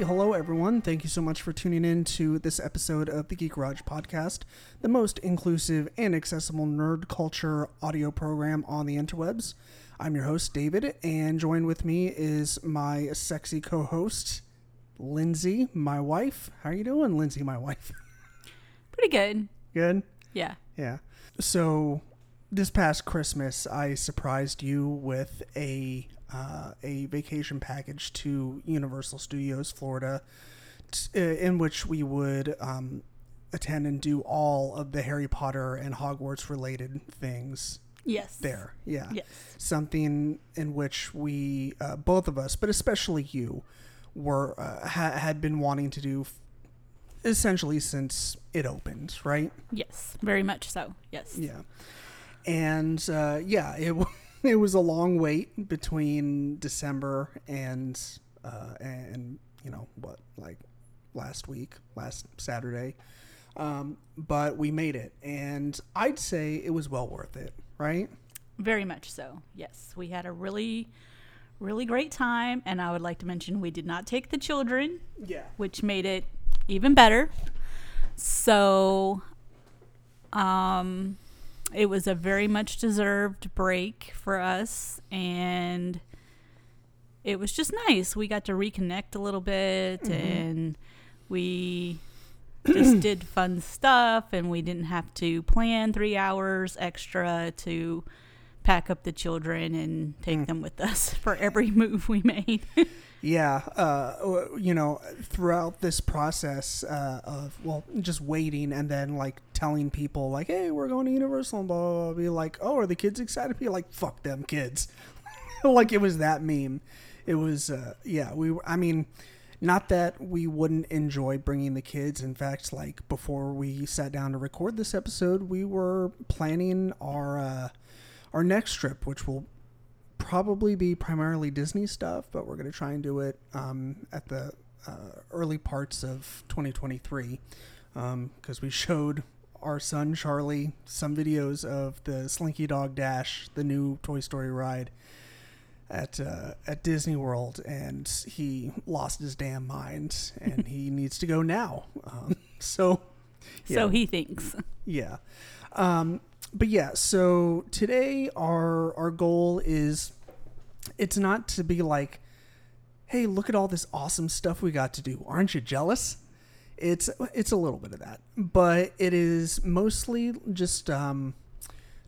Right, hello everyone. Thank you so much for tuning in to this episode of the Geek Garage podcast, the most inclusive and accessible nerd culture audio program on the interwebs. I'm your host David, and joined with me is my sexy co-host Lindsay, my wife. How are you doing, Lindsay, my wife? Pretty good. Good. Yeah. Yeah. So this past Christmas, I surprised you with a uh, a vacation package to Universal Studios Florida, t- uh, in which we would um, attend and do all of the Harry Potter and Hogwarts related things Yes. there. Yeah. Yes. Something in which we, uh, both of us, but especially you, were uh, ha- had been wanting to do. F- essentially since it opened right Yes. Very much so. Yes. yeah and uh, yeah it, it was a long wait between december and uh, and you know what like last week last saturday um, but we made it and i'd say it was well worth it right Very much so. Yes. We had a really, really great time. And I would like to mention we did not take the children, yeah which made it even better. So, um, it was a very much deserved break for us. And it was just nice. We got to reconnect a little bit mm-hmm. and we just did fun stuff and we didn't have to plan three hours extra to pack up the children and take mm. them with us for every move we made. Yeah, uh, you know, throughout this process uh, of well, just waiting and then like telling people like, "Hey, we're going to Universal," and blah blah. blah be like, "Oh, are the kids excited?" Be like, "Fuck them kids!" like it was that meme. It was, uh, yeah. We, I mean, not that we wouldn't enjoy bringing the kids. In fact, like before we sat down to record this episode, we were planning our uh, our next trip, which will probably be primarily Disney stuff, but we're going to try and do it um, at the uh, early parts of 2023 because we showed our son Charlie some videos of the Slinky Dog Dash, the new Toy Story ride at uh, at Disney World, and he lost his damn mind, and he needs to go now. Um, so, So he thinks. yeah. Um, but yeah, so today our our goal is it's not to be like, hey, look at all this awesome stuff we got to do. Aren't you jealous? It's it's a little bit of that, but it is mostly just um,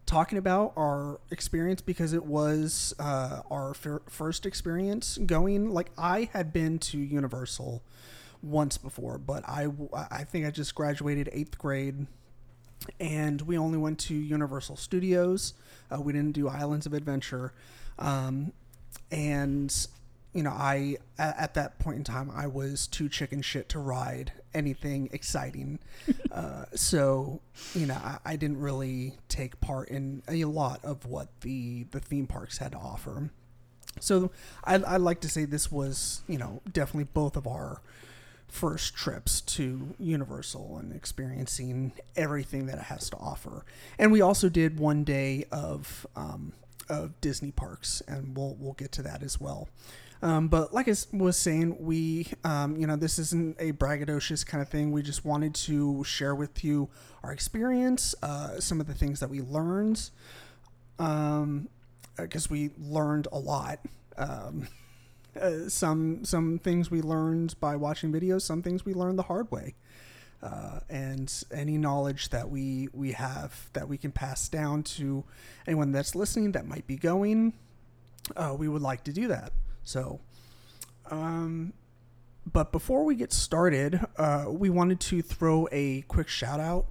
talking about our experience because it was uh, our fir- first experience going. Like I had been to Universal once before, but I I think I just graduated eighth grade and we only went to Universal Studios. Uh, we didn't do Islands of Adventure, um, and you know, I at, at that point in time I was too chicken shit to ride anything exciting. uh, so you know, I, I didn't really take part in a lot of what the the theme parks had to offer. So I, I like to say this was you know definitely both of our first trips to Universal and experiencing everything that it has to offer. And we also did one day of um, of Disney parks, and we'll we'll get to that as well. Um, but like I was saying, we um, you know this isn't a braggadocious kind of thing. We just wanted to share with you our experience, uh, some of the things that we learned, um, because we learned a lot. Uh, some some things we learned by watching videos some things we learned the hard way. Uh, and any knowledge that we we have that we can pass down to anyone that's listening that might be going uh, we would like to do that. So um but before we get started uh, we wanted to throw a quick shout out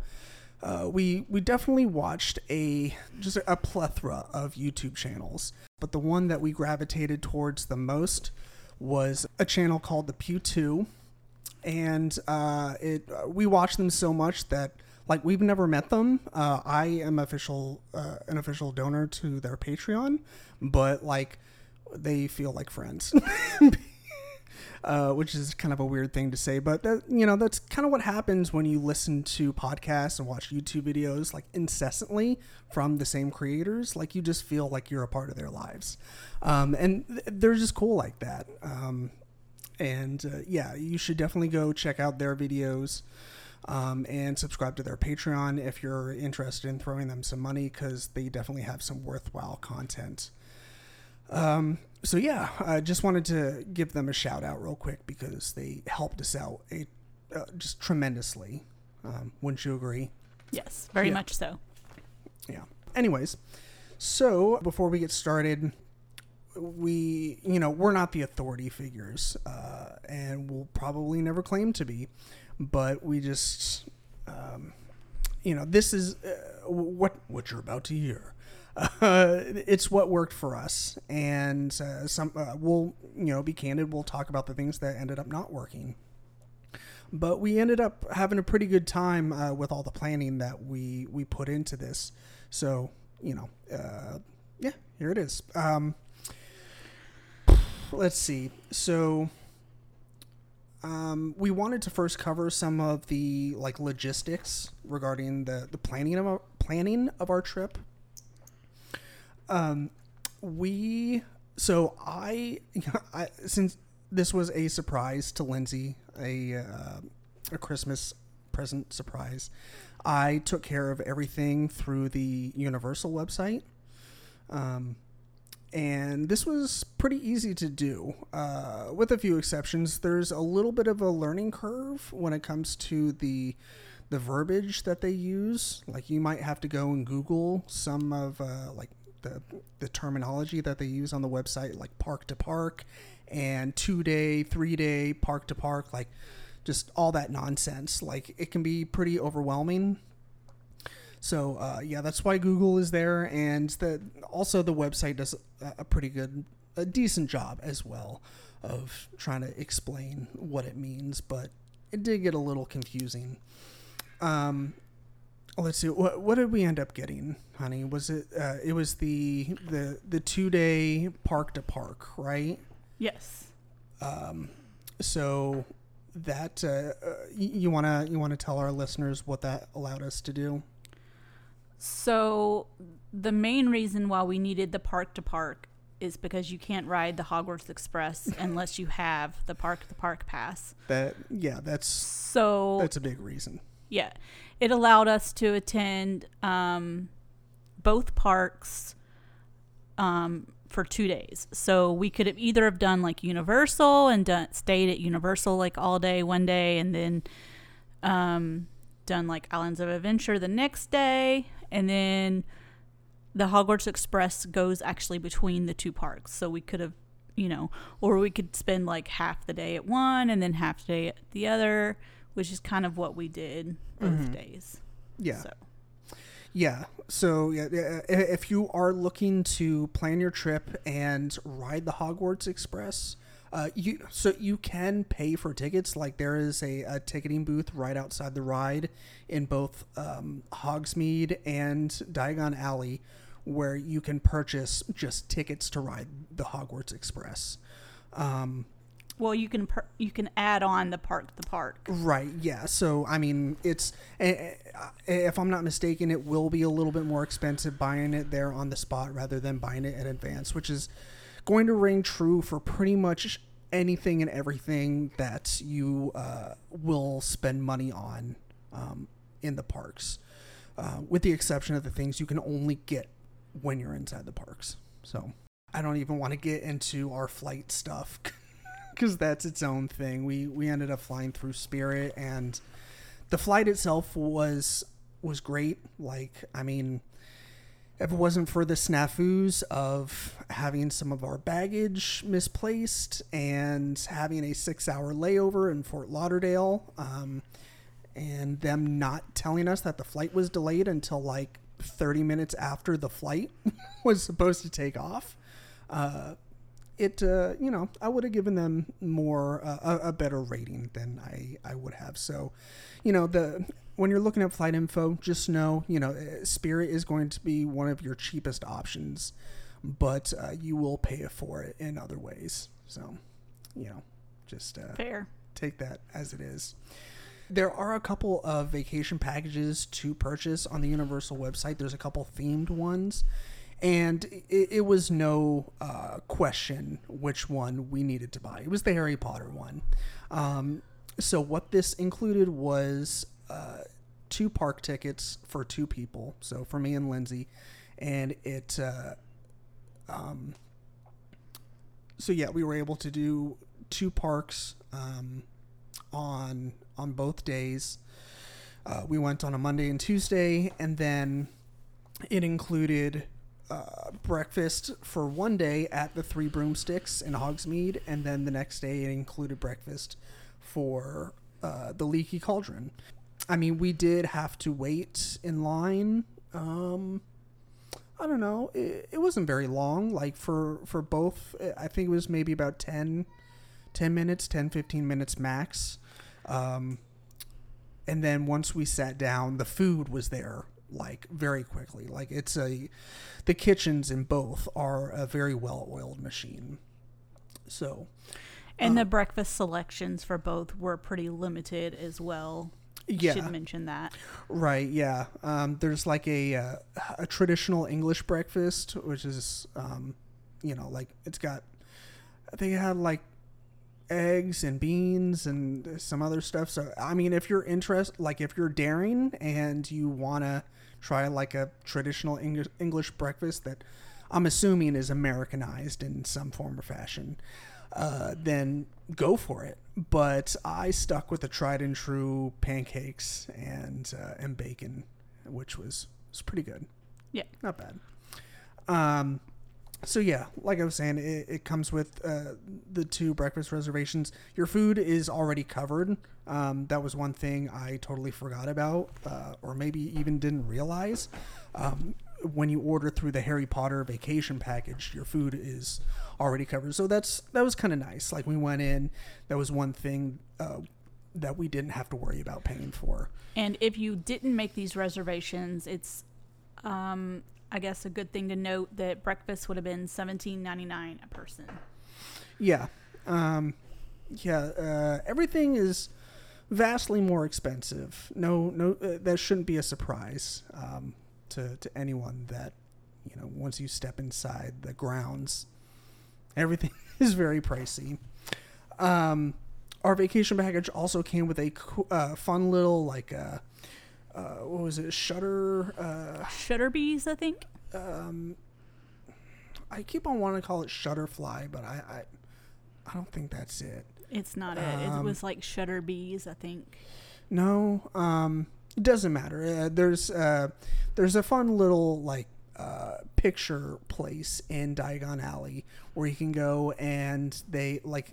uh, we we definitely watched a just a plethora of YouTube channels, but the one that we gravitated towards the most was a channel called the Pew Two, and uh, it uh, we watched them so much that like we've never met them. Uh, I am official uh, an official donor to their Patreon, but like they feel like friends. uh, which is kind of a weird thing to say, but that, you know that's kind of what happens when you listen to podcasts and watch YouTube videos like incessantly from the same creators. Like you just feel like you're a part of their lives, um, and th- they're just cool like that. Um, and uh, yeah, you should definitely go check out their videos um, and subscribe to their Patreon if you're interested in throwing them some money because they definitely have some worthwhile content. Um, so yeah, I just wanted to give them a shout out real quick because they helped us out a, uh, just tremendously. Um, wouldn't you agree? Yes, very Yeah. much so. Yeah. Anyways, so before we get started, we, you know, we're not the authority figures, uh, and we'll probably never claim to be, but we just, um, you know, this is uh, what what you're about to hear. Uh, it's what worked for us, and uh, some uh, we'll, you know, be candid. We'll talk about the things that ended up not working but we ended up having a pretty good time uh, with all the planning that we we put into this. So you know, uh, yeah, here it is. Um, let's see. So um, we wanted to first cover some of the like logistics regarding the the planning of our, planning of our trip. Um, we so I, I since this was a surprise to Lindsay, a uh, a Christmas present surprise. I took care of everything through the Universal website. Um, and this was pretty easy to do, uh, with a few exceptions. There's a little bit of a learning curve when it comes to the the verbiage that they use. Like you might have to go and Google some of uh, like the the terminology that they use on the website, like park to park and two day, three day, park to park, like just all that nonsense. Like it can be pretty overwhelming. So uh, yeah, that's why Google is there, and the also the website does a, pretty good, a decent job as well of trying to explain what it means. But it did get a little confusing. Um, let's see, what what did we end up getting, honey? Was it uh, it was the the the two day park to park, right? Yes. Um, so that uh, uh, you wanna you wanna tell our listeners what that allowed us to do? So the main reason why we needed the park to park is because you can't ride the Hogwarts Express unless you have the park to park pass. That yeah, that's So that's a big reason. yeah, it allowed us to attend um, both parks um, for two days. So we could have either have done like Universal and done stayed at Universal like all day one day, and then um, done like Islands of Adventure the next day, and then the Hogwarts Express goes actually between the two parks. So we could have, you know, or we could spend like half the day at one and then half the day at the other, which is kind of what we did both days. Yeah. So Yeah. So yeah, yeah, if you are looking to plan your trip and ride the Hogwarts Express, uh, you so you can pay for tickets. Like there is a, a ticketing booth right outside the ride in both um, Hogsmeade and Diagon Alley, where you can purchase just tickets to ride the Hogwarts Express. Um, Well, you can per- you can add on the park the park. Right. Yeah. So I mean, it's eh, eh, if I'm not mistaken, it will be a little bit more expensive buying it there on the spot rather than buying it in advance, which is going to ring true for pretty much anything and everything that you uh, will spend money on um, in the parks, uh, with the exception of the things you can only get when you're inside the parks. So I don't even want to get into our flight stuff because that's its own thing. We we ended up flying through Spirit, and the flight itself was was great. Like, I mean, if it wasn't for the snafus of having some of our baggage misplaced and having a six hour layover in Fort Lauderdale, um, and them not telling us that the flight was delayed until like 30 minutes after the flight was supposed to take off. Uh, it uh, you know I would have given them more uh, a, a better rating than I I would have. So, you know the when you're looking at flight info, just know you know uh, Spirit is going to be one of your cheapest options, but uh, you will pay for it in other ways. So, you know, just uh, Fair. take that as it is. There are a couple of vacation packages to purchase on the Universal website. There's a couple themed ones, and it, it was no uh, question which one we needed to buy. It was the Harry Potter one. Um, so what this included was uh, two park tickets for two people. So for me and Lindsay, and it. Uh, um, so yeah, we were able to do two parks um, on on both days. Uh, we went on a Monday and Tuesday, and then it included uh, breakfast for one day at the Three Broomsticks in Hogsmeade, and then the next day it included breakfast for uh, the Leaky Cauldron. I mean, we did have to wait in line. Um, I don't know. It, it wasn't very long. Like for for both, I think it was maybe about 10, 10 minutes, 10, 15 minutes max. Um, and then once we sat down, the food was there like very quickly. Like it's a, the kitchens in both are a very well oiled machine. So, And the breakfast selections for both were pretty limited as well. yeah. Should mention that. Right, yeah. Um, there's like a uh, a traditional English breakfast, which is, um, you know, like it's got. they had like eggs and beans and some other stuff. So I mean, if you're interest, like if you're daring and you wanna try like a traditional English English breakfast that I'm assuming is Americanized in some form or fashion, uh, then go for it. But I stuck with the tried and true pancakes and uh, and bacon, which was was pretty good. Yeah. not bad. Um, so yeah, like I was saying, it, it comes with uh, the two breakfast reservations. Your food is already covered. Um, that was one thing I totally forgot about, uh, or maybe even didn't realize. Um, when you order through the Harry Potter vacation package, your food is already covered. So that's that was kind of nice. Like we went in, that was one thing uh, that we didn't have to worry about paying for. And if you didn't make these reservations, it's, um, I guess, a good thing to note that breakfast would have been seventeen ninety nine a person. Yeah. Um, yeah. Uh, everything is vastly more expensive. No, no, uh, that shouldn't be a surprise um, to to anyone that you know once you step inside the grounds, everything is very pricey. Um, our vacation package also came with a uh, fun little like uh, uh, what was it shutter uh, Shutterbees, I think. um, I keep on wanting to call it Shutterfly, but I, I, I don't think that's it. It's not it. It Um, was like Shutterbees, I think. No, um, it doesn't matter. Uh, there's uh, there's a fun little like uh, picture place in Diagon Alley where you can go and they like.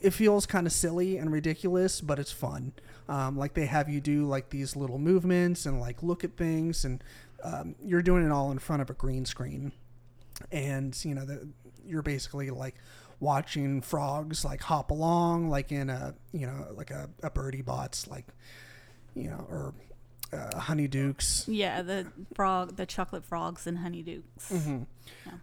It feels kind of silly and ridiculous, but it's fun. Um, like they have you do like these little movements and like look at things, and um, you're doing it all in front of a green screen, and you know the, you're basically like watching frogs like hop along like in a you know like a, a Bertie Bott's like you know or uh, honeydukes. Yeah, the frog, the chocolate frogs and honeydukes. hmm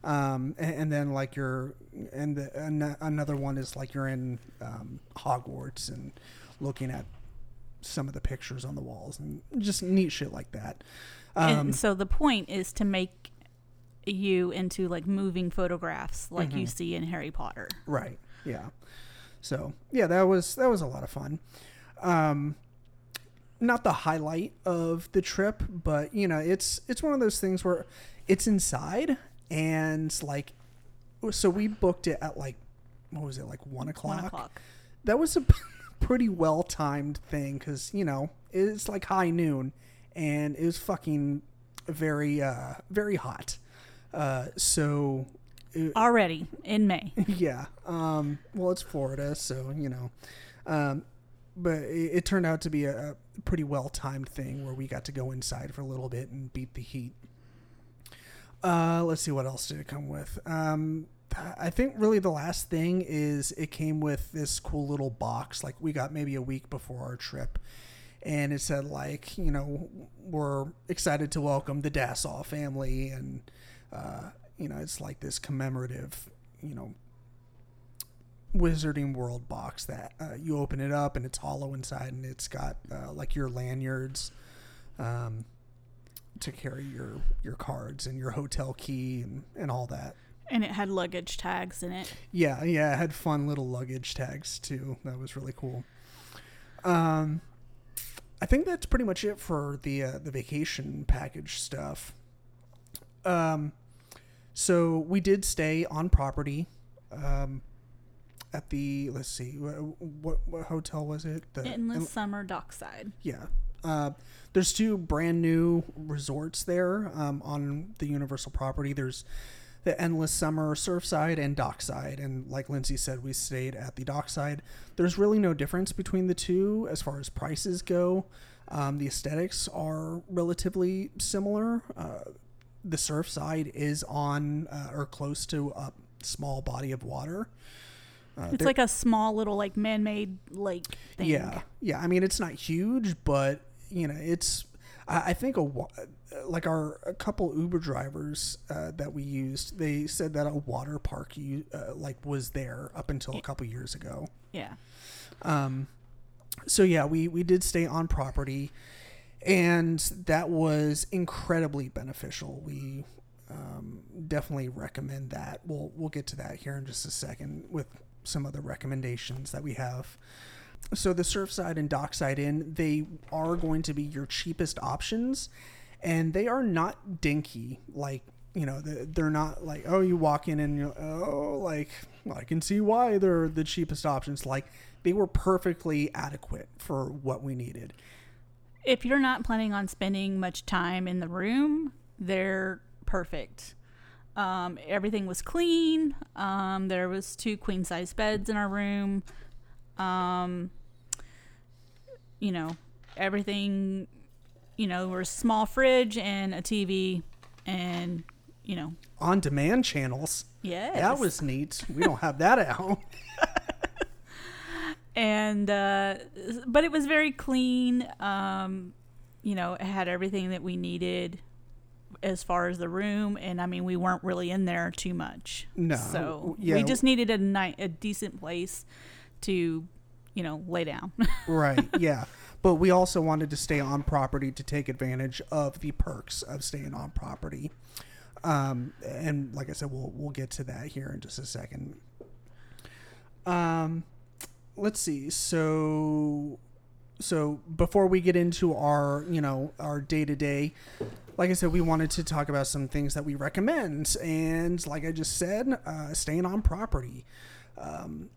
um and, and then like you're and the, an, another one is like you're in um, hogwarts and looking at some of the pictures on the walls and just neat shit like that. Um and so the point is to make you into like moving photographs like you Mhm. see in Harry Potter. Right. Yeah. So yeah, that was that was a lot of fun. Um, not the highlight of the trip, but you know, it's it's one of those things where it's inside and like, so we booked it at like, what was it like one o'clock? One o'clock. That was a pretty well timed thing because you know it's like high noon, and it was fucking very uh very hot. Uh, so it, Already in May. yeah. Um, well, it's Florida, so you know. Um, but it, it turned out to be a, a pretty well timed thing where we got to go inside for a little bit and beat the heat. Uh, let's see what else did it come with. Um, I think really the last thing is it came with this cool little box. Like we got maybe a week before our trip, and it said like you know we're excited to welcome the Dassaw family, and uh, you know it's like this commemorative you know Wizarding World box that uh, you open it up and it's hollow inside and it's got uh, like your lanyards. Um, to carry your your cards and your hotel key and and all that. And it had luggage tags in it. Yeah, yeah, it had fun little luggage tags too. That was really cool. Um, I think that's pretty much it for the uh, the vacation package stuff. Um, so we did stay on property. Um, at the let's see, what what, hotel was it? The Endless Summer Dockside. yeah. Uh, there's two brand new resorts there um, on the Universal property. There's the Endless Summer Surfside and Dockside. And like Lindsay said, we stayed at the Dockside. There's really no difference between the two as far as prices go. Um, the aesthetics are relatively similar. Uh, the surf side is on uh, or close to a small body of water. Uh, It's like a small little like man-made lake thing. yeah, yeah. I mean, it's not huge, but you know, it's. I, I think a like our a couple Uber drivers uh, that we used, they said that a water park you uh, like was there up until a couple years ago. Yeah. Um, so yeah, we we did stay on property, and that was incredibly beneficial. We um, definitely recommend that. We'll we'll get to that here in just a second with some other recommendations that we have. So the Surfside and Dockside Inn, they are going to be your cheapest options, and they are not dinky like you know they're not like oh you walk in and you're oh like I can see why they're the cheapest options. Like they were perfectly adequate for what we needed. If you're not planning on spending much time in the room, they're perfect. Um, everything was clean. Um, there was two queen size beds in our room. Um, you know, everything. You know, there was a small fridge and a TV, and you know, On demand channels. yes, That was neat. We don't have that out. and uh, but it was very clean. Um, you know, it had everything that we needed as far as the room, and I mean, we weren't really in there too much. No, so yeah. we just needed a night, a decent place to, you know, lay down. right. Yeah. But we also wanted to stay on property to take advantage of the perks of staying on property. Um, and like I said, we'll we'll get to that here in just a second. Um, let's see. So, so before we get into our you know our day to day, like I said, we wanted to talk about some things that we recommend, and like I just said, uh, staying on property. Um,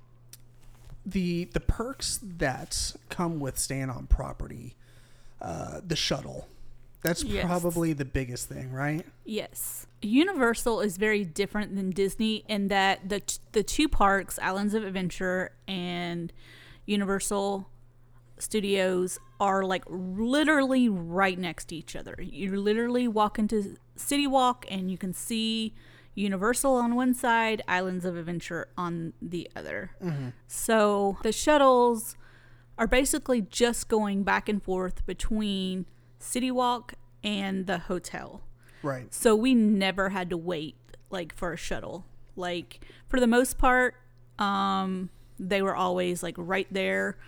the the perks that come with staying on property, uh, the shuttle. That's Yes. probably the biggest thing, right? Yes. Universal is very different than Disney in that the the two parks, Islands of Adventure and Universal Studios are like literally right next to each other. You literally walk into City Walk and you can see Universal on one side, Islands of Adventure on the other. Mm-hmm. So the shuttles are basically just going back and forth between City Walk and the hotel. Right. So we never had to wait like for a shuttle. Like for the most part, um, they were always like right there.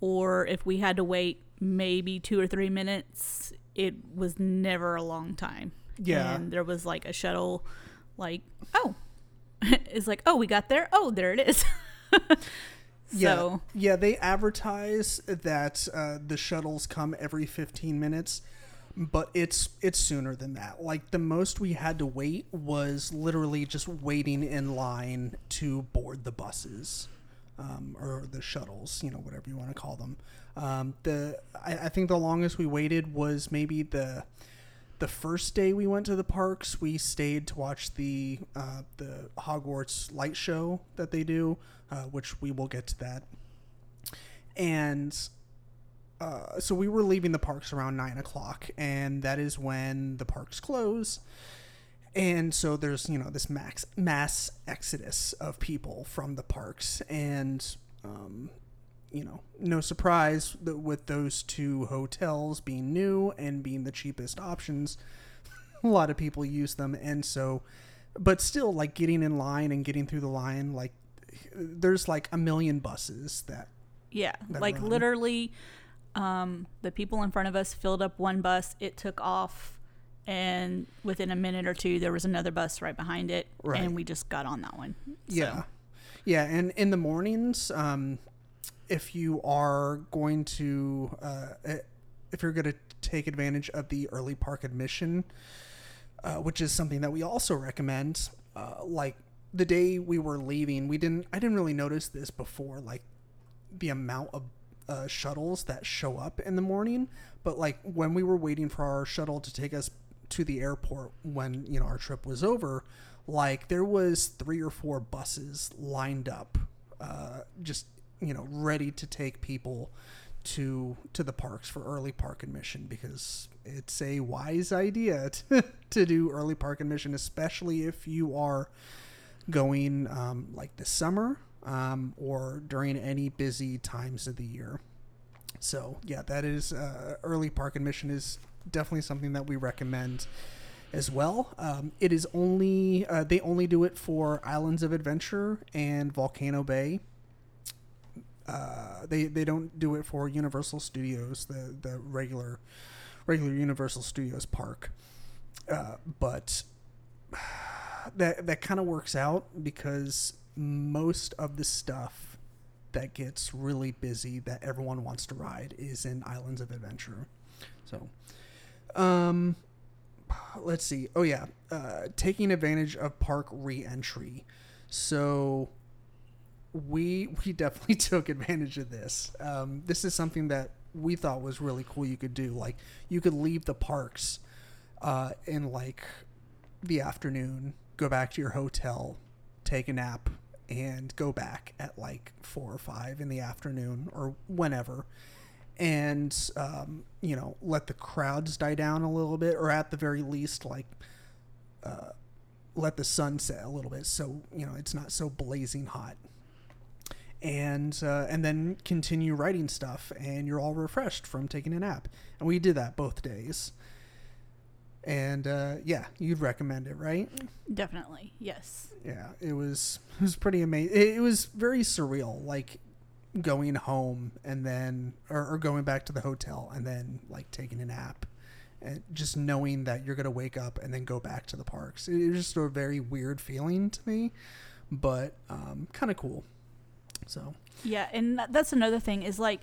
Or if we had to wait maybe two or three minutes, it was never a long time. Yeah. And there was like a shuttle, like, oh, it's like, oh, we got there. Oh, there it is. Yeah. So Yeah, they advertise that uh, the shuttles come every 15 minutes, but it's it's sooner than that. Like the most we had to wait was literally just waiting in line to board the buses. Um, or the shuttles, you know, whatever you want to call them. Um, the I, I think the longest we waited was maybe the the first day we went to the parks, we stayed to watch the uh, the Hogwarts light show that they do, uh, which we will get to that. And uh, so we were leaving the parks around nine o'clock, and that is when the parks close. And so there's you know this max mass exodus of people from the parks, and um, you know no surprise that with those two hotels being new and being the cheapest options, a lot of people use them, and so, but still like getting in line and getting through the line, like there's like a million buses that Yeah, that like run. literally, um, the people in front of us filled up one bus. It took off and within a minute or two, there was another bus right behind it, Right. and we just got on that one. So, Yeah, yeah, and in the mornings, um, if you are going to, uh, eh, if you're going to take advantage of the early park admission, uh, which is something that we also recommend, uh, like the day we were leaving, we didn't, I didn't really notice this before, like the amount of uh, shuttles that show up in the morning, but like when we were waiting for our shuttle to take us to the airport when you know our trip was over like there was three or four buses lined up uh, just you know ready to take people to to the parks for early park admission because it's a wise idea to, to do early park admission especially if you are going um, like this summer um, or during any busy times of the year so yeah that is uh, early park admission is definitely something that we recommend as well. Um, it is only uh, they only do it for Islands of Adventure and Volcano Bay. Uh, they they don't do it for Universal Studios, the the regular regular Universal Studios park. Uh, but that that kind of works out because most of the stuff that gets really busy that everyone wants to ride is in Islands of Adventure. So, um, let's see. Oh yeah, uh, taking advantage of park re-entry. So we we definitely took advantage of this. Um, this is something that we thought was really cool. You could do like you could leave the parks uh, in like the afternoon, go back to your hotel, take a nap, and go back at like four or five in the afternoon or whenever and um, you know let the crowds die down a little bit or at the very least like uh, let the sun set a little bit so you know it's not so blazing hot and uh, and then continue writing stuff and you're all refreshed from taking a nap. And we did that both days. And uh, yeah you'd recommend it right? Definitely, yes. yeah it was it was pretty amazing it, it was very surreal like going home and then or, or going back to the hotel and then like taking a nap and just knowing that you're gonna wake up and then go back to the parks. It was just a very weird feeling to me but um, kind of cool so Yeah, and that's another thing is like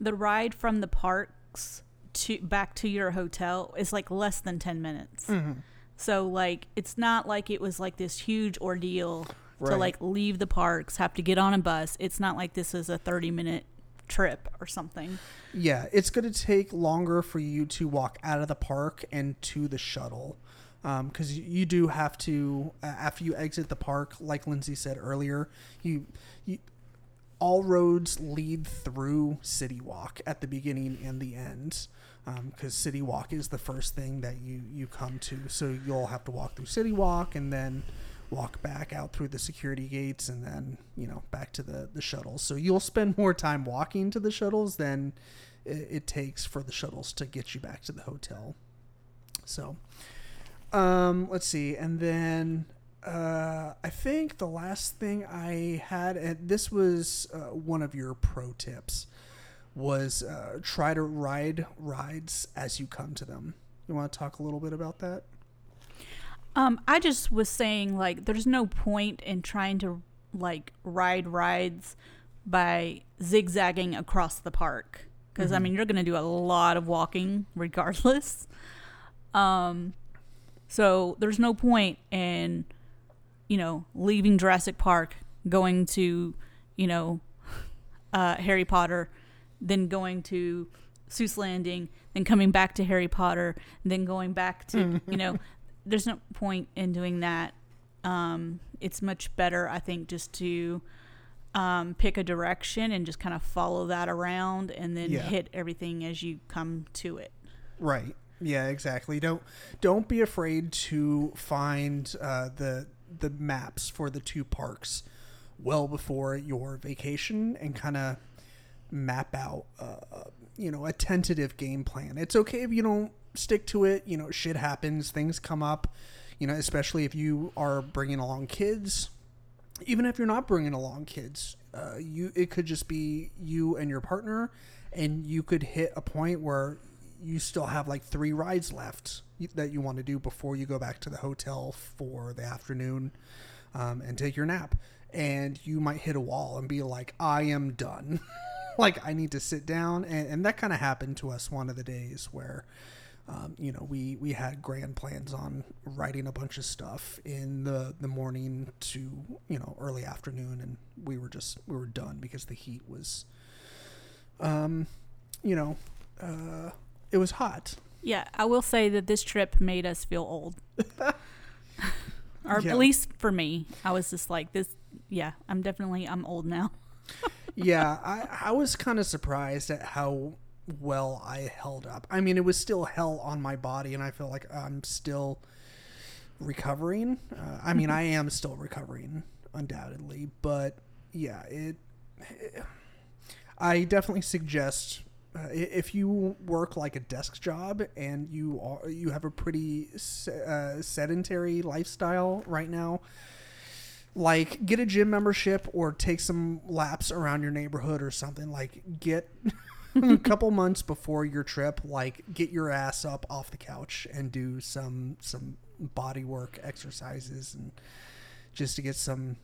the ride from the parks to back to your hotel is like less than 10 minutes. So like it's not like it was like this huge ordeal to like leave the parks, have to get on a bus. It's not like this is a 30 minute trip or something. yeah it's gonna take longer for you to walk out of the park and to the shuttle because you you do have to uh, after you exit the park like lindsay said earlier you you all roads lead through City Walk at the beginning and the end, because City Walk is the first thing that you you come to. So you'll have to walk through City Walk and then walk back out through the security gates and then you know back to the the shuttles. So you'll spend more time walking to the shuttles than it, it takes for the shuttles to get you back to the hotel. So, um, let's see, and then uh, I think the last thing I had, and this was uh, one of your pro tips, was uh, try to ride rides as you come to them. You want to talk a little bit about that? Um, I just was saying like there's no point in trying to like ride rides by zigzagging across the park because I mean you're going to do a lot of walking regardless. Um, so there's no point in you know leaving Jurassic Park, going to you know uh, Harry Potter, then going to Seuss Landing, then coming back to Harry Potter, then going back to you know. There's no point in doing that. Um, it's much better, I think, just to um, pick a direction and just kind of follow that around, and then Yeah. hit everything as you come to it. Right. Yeah, exactly. Don't don't be afraid to find uh, the the maps for the two parks well before your vacation and kind of map out uh, you know a tentative game plan. It's okay if you don't stick to it. You know, shit happens, things come up. You know, especially if you are bringing along kids. Even if you're not bringing along kids, uh, you it could just be you and your partner, and you could hit a point where you still have like three rides left that you want to do before you go back to the hotel for the afternoon um, and take your nap. And you might hit a wall and be like, I am done. like, I need to sit down. And, and that kind of happened to us one of the days where. Um, you know, we, we had grand plans on writing a bunch of stuff in the, the morning to, you know, early afternoon. And we were just, we were done because the heat was, um, you know, uh, it was hot. Yeah, I will say that this trip made us feel old. or Yeah. at least for me, I was just like this. Yeah, I'm definitely I'm old now. yeah, I, I was kind of surprised at how well I held up. I mean, it was still hell on my body, and I feel like I'm still recovering. Uh, I mean, I am still recovering, undoubtedly, but yeah, it. I definitely suggest if you work like a desk job and you are you have a pretty uh, sedentary lifestyle right now like get a gym membership or take some laps around your neighborhood or something like get a couple months before your trip like get your ass up off the couch and do some some body work exercises and just to get some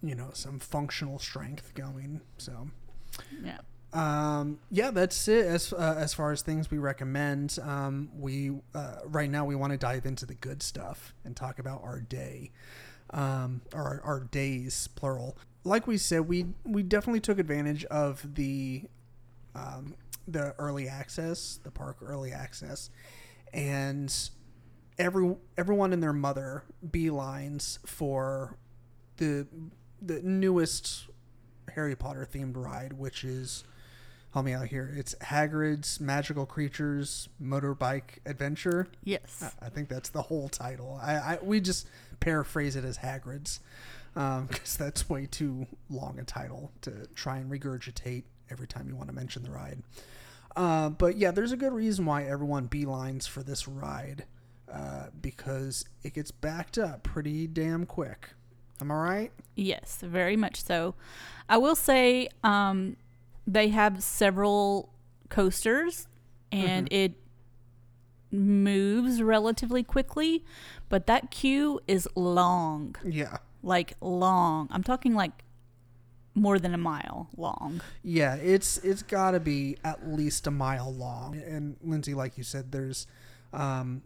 you know some functional strength going so Yeah. Um, yeah, that's it. As uh, as far as things we recommend, um, we uh, right now we want to dive into the good stuff and talk about our day, um, or our, days plural. Like we said, we we definitely took advantage of the um, the early access, the park early access, and every everyone and their mother beelines for the the newest Harry Potter themed ride, which is help me out here. It's Hagrid's Magical Creatures Motorbike Adventure. Yes. I- I think that's the whole title. I, I we just paraphrase it as Hagrid's because that's way too long a title to try and regurgitate every time you want to mention the ride. Uh, but yeah, there's a good reason why everyone beelines for this ride uh, because it gets backed up pretty damn quick. Am I right? Yes, very much so. I will say um, they have several coasters and it moves relatively quickly, but that queue is long. Yeah. Like long. I'm talking like more than a mile long. Yeah, it's it's got to be at least a mile long. And Lindsay, like you said, there's, um,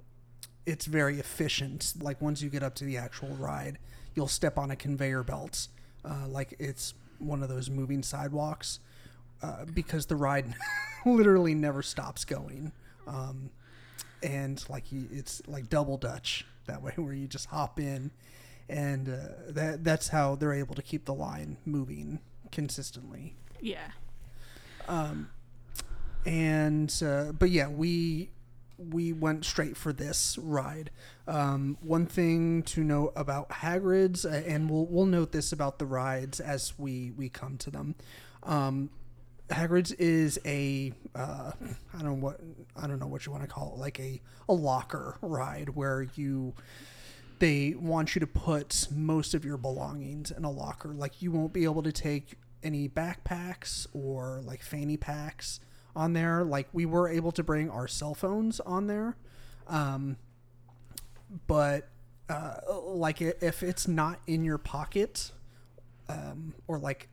it's very efficient. Like once you get up to the actual ride, you'll step on a conveyor belt, uh, like it's one of those moving sidewalks, uh, because the ride literally never stops going. Um, and like you, it's like double Dutch that way, where you just hop in, and uh, that that's how they're able to keep the line moving consistently. Yeah. Um, and uh, but yeah, we we went straight for this ride. Um, one thing to note about Hagrid's, uh, and we'll we'll note this about the rides as we we come to them. Um, Hagrid's is a uh, I don't know what I don't know what you want to call it, like a a locker ride where you they want you to put most of your belongings in a locker. Like you won't be able to take any backpacks or like fanny packs on there. Like we were able to bring our cell phones on there, um, but uh, like if it's not in your pocket um, or like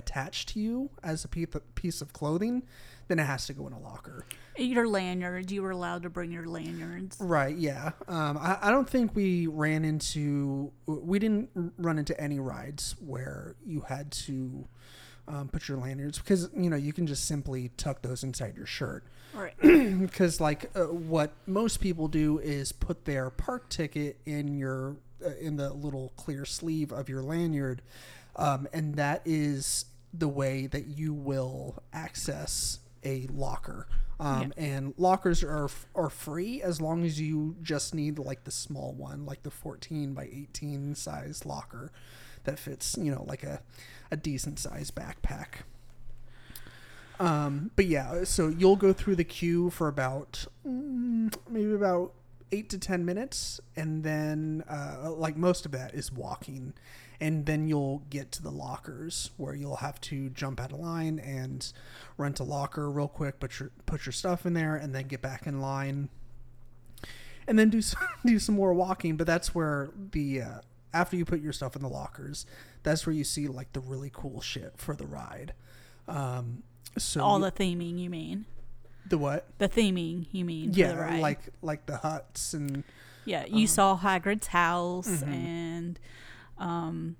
attached to you as a piece of, clothing, then it has to go in a locker. Your lanyards, you were allowed to bring your lanyards. Right. Yeah. Um, I, I don't think we ran into we didn't run into any rides where you had to um, put your lanyards because you know you can just simply tuck those inside your shirt Right. because like uh, what most people do is put their park ticket in your uh, in the little clear sleeve of your lanyard um, and that is the way that you will access a locker. Um, and lockers are are free as long as you just need like the small one like the 14 by 18 size locker that fits you know like a, a decent size backpack. Um, but yeah, so you'll go through the queue for about mm, maybe about eight to ten minutes, and then uh, like most of that is walking, and then you'll get to the lockers where you'll have to jump out of line and rent a locker real quick, put your put your stuff in there, and then get back in line, and then do some, do some more walking. But that's where the uh, after you put your stuff in the lockers, that's where you see like the really cool shit for the ride. Um, so All the theming, you mean? the what? The theming, you mean? for the Yeah, like like the huts and Yeah, you Um, saw Hagrid's house, Mhm. and um,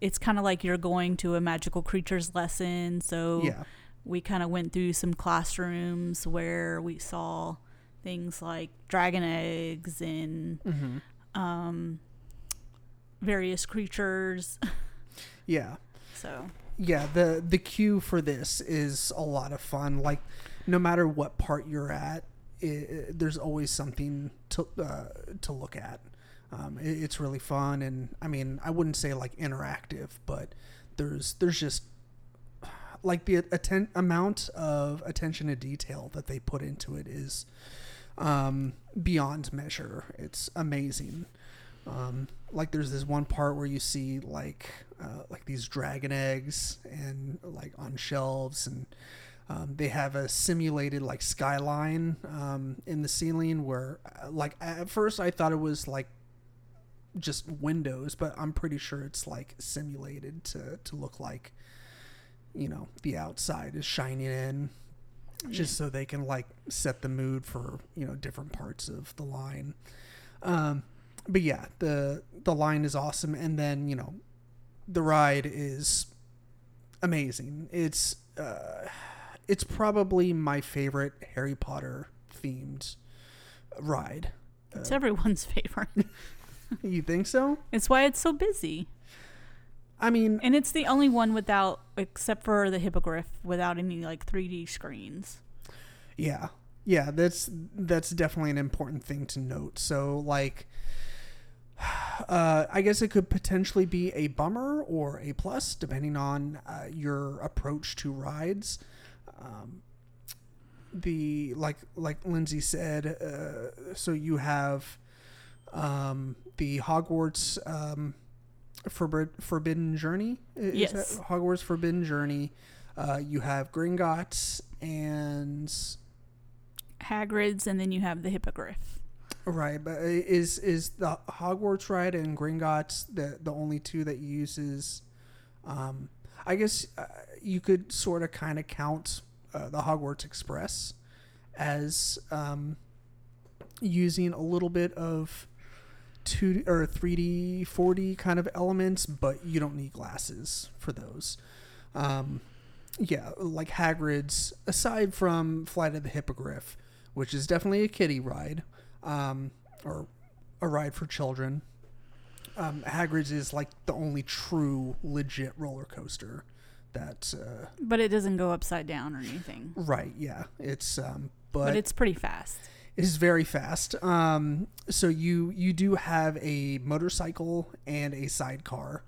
it's kind of like you're going to a magical creatures lesson. So yeah, we kind of went through some classrooms where we saw things like dragon eggs and hmm um, various creatures. yeah, So yeah. The the queue for this is a lot of fun. Like, no matter what part you're at, i i there's always something to uh, to look at. Um, it, it's really fun, and I mean, I wouldn't say like interactive, but there's there's just like the atten- amount of attention to detail that they put into it is um, beyond measure. It's amazing. Um, like there's this one part where you see like uh, like these dragon eggs and like on shelves and um, they have a simulated like skyline um, in the ceiling where uh, like at first I thought it was like just windows but I'm pretty sure it's like simulated to to look like you know the outside is shining in just so they can like set the mood for you know different parts of the line. Um but yeah the the line is awesome. And then you know the ride is amazing. It's uh it's probably my favorite harry potter themed ride. It's everyone's favorite. you think so it's why it's so busy. i mean And it's the only one without, except for the hippogriff, without any like 3D screens. Yeah. Yeah, that's that's definitely an important thing to note. So like uh, I guess it could potentially be a bummer or a plus depending on uh, your approach to rides. Um, the like like Lindsay said, uh, so you have um, the Hogwarts um, Forbid- Forbidden Journey. Is Yes. Hogwarts Forbidden Journey. Uh, you have Gringotts and Hagrid's, and then you have the hippogriff. Right, but is is the Hogwarts ride and Gringotts the the only two that uses? Um, I guess uh, you could sort of kind of count uh, the Hogwarts Express as um, using a little bit of two or three D, four D kind of elements, but you don't need glasses for those. Um, yeah, like Hagrid's. Aside from Flight of the Hippogriff, which is definitely a kiddie ride um, or a ride for children. Um, Hagrid's is like the only true legit roller coaster that uh, But it doesn't go upside down or anything. right yeah it's um, But, but, it's pretty fast. It is very fast. Um, so you you do have a motorcycle and a sidecar.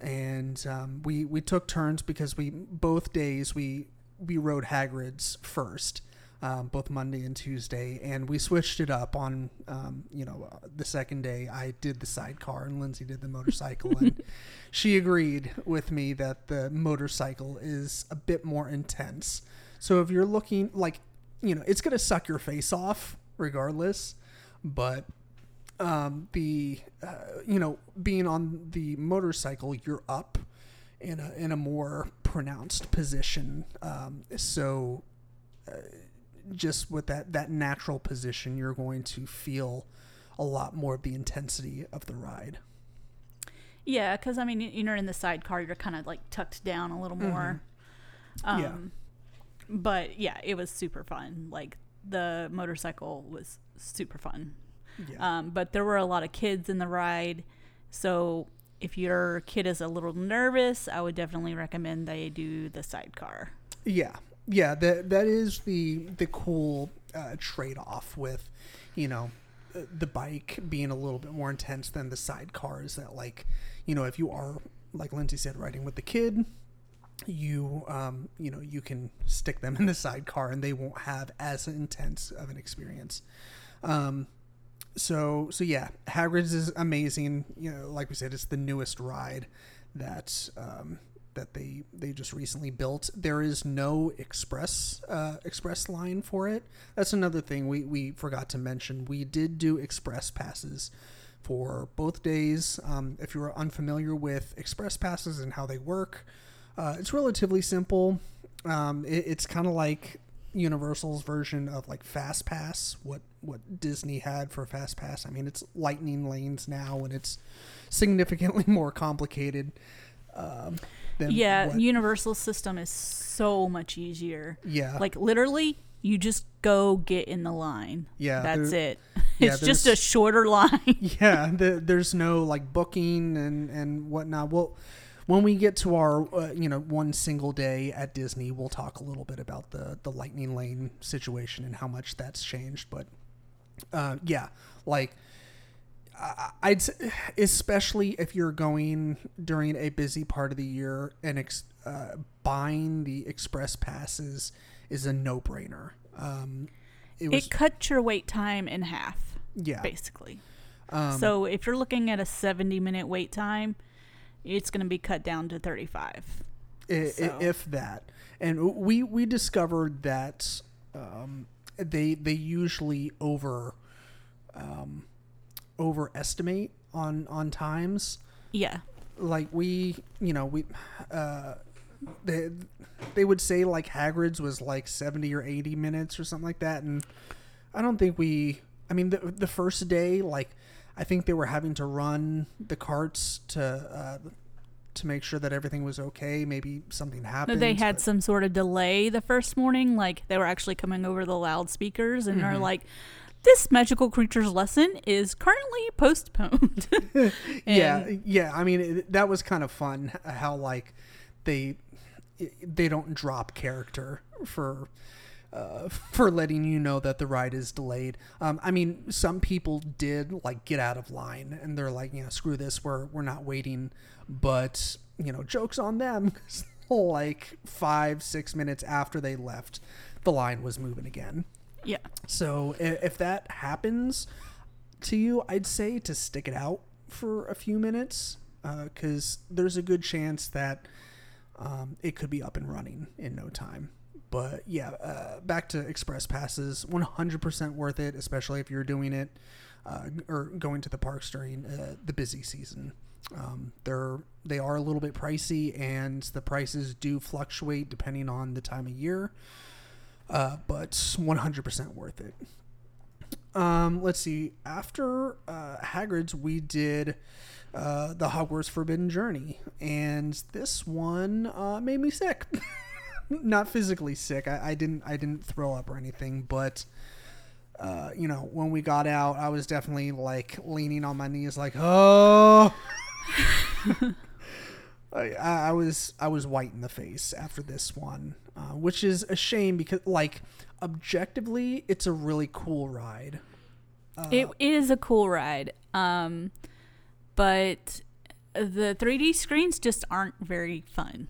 And um, we we took turns because we both days we we rode Hagrid's first um, both Monday and Tuesday, and we switched it up on, um, you know, the second day I did the sidecar and Lindsay did the motorcycle, and she agreed with me that the motorcycle is a bit more intense. So if you're looking like, you know, it's gonna suck your face off regardless, but um, the, uh, you know, being on the motorcycle, you're up in a in a more pronounced position. Um, so just with that that natural position, you're going to feel a lot more of the intensity of the ride. Yeah, because I mean, you're in the sidecar, you're kind of like tucked down a little more. Um, Yeah. But yeah, it was super fun. Like the motorcycle was super fun. Yeah. Um, but there were a lot of kids in the ride. So if your kid is a little nervous, I would definitely recommend they do the sidecar. Yeah, yeah. That that is the the cool uh, trade off with, you know, uh, the bike being a little bit more intense than the sidecars. That like, you know, if you are like Lindsay said, riding with the kid, you um you know you can stick them in the sidecar and they won't have as intense of an experience. Um, so so yeah, Hagrid's is amazing. You know, like we said, it's the newest ride that um, that they they just recently built. There is no express uh, express line for it. That's another thing we we forgot to mention. We did do express passes for both days. Um, if you're unfamiliar with express passes and how they work, uh, it's relatively simple. Um, it, it's kind of like Universal's version of like Fast Pass, what what Disney had for Fast Pass. I mean, it's lightning lanes now, and it's significantly more complicated. Um, than Yeah, what- Universal system is so much easier. yeah, Like literally, you just go get in the line. yeah. That's there- it. yeah, it's just a shorter line. yeah the, there's no like booking and and whatnot well when we get to our uh, you know one single day at disney we'll talk a little bit about the the lightning lane situation and how much that's changed but uh, yeah like I- I'd especially if you're going during a busy part of the year and ex, uh, buying the express passes is a no-brainer. Um, it was it cut your wait time in half, yeah. basically. Um, so if you're looking at a 70 minute wait time, it's going to be cut down to 35. I- i- So- if that. And we we discovered that um, they they usually over um, overestimate on on times. Yeah. Like we, you know, we uh, they they would say like Hagrid's was like seventy or eighty minutes or something like that, and I don't think we. I mean, the the first day, like I think they were having to run the carts to. Uh, to make sure that everything was okay, maybe something happened. they had but- some sort of delay the first morning. Like they were actually coming over the loudspeakers and Mm-hmm. are like, this magical creature's lesson is currently postponed. yeah yeah i mean it, that was kind of fun how like they they don't drop character for uh, for letting you know that the ride is delayed. Um, I mean, some people did like get out of line and they're like, you know, screw this, we're we're not waiting. But you know, jokes on them. 'cause, like five six minutes after they left, the line was moving again. yeah. So if that happens to you, I'd say to stick it out for a few minutes because there's a good chance that um, it could be up and running in no time. But yeah, uh, back to express passes, 100% worth it, especially if you're doing it uh, or going to the parks during uh, the busy season. Um, they're they are a little bit pricey, and the prices do fluctuate depending on the time of year uh, but 100% worth it. Um, let's see. After uh, Hagrid's, we did uh, the Hogwarts Forbidden Journey, and this one made me sick. Not physically sick. I, I didn't. I didn't throw up or anything, but. Uh, you know, when we got out, I was definitely like leaning on my knees, like, oh. I, I was I was white in the face after this one, uh, which is a shame because like objectively, it's a really cool ride. Uh, It is a cool ride. Um, but the 3D screens just aren't very fun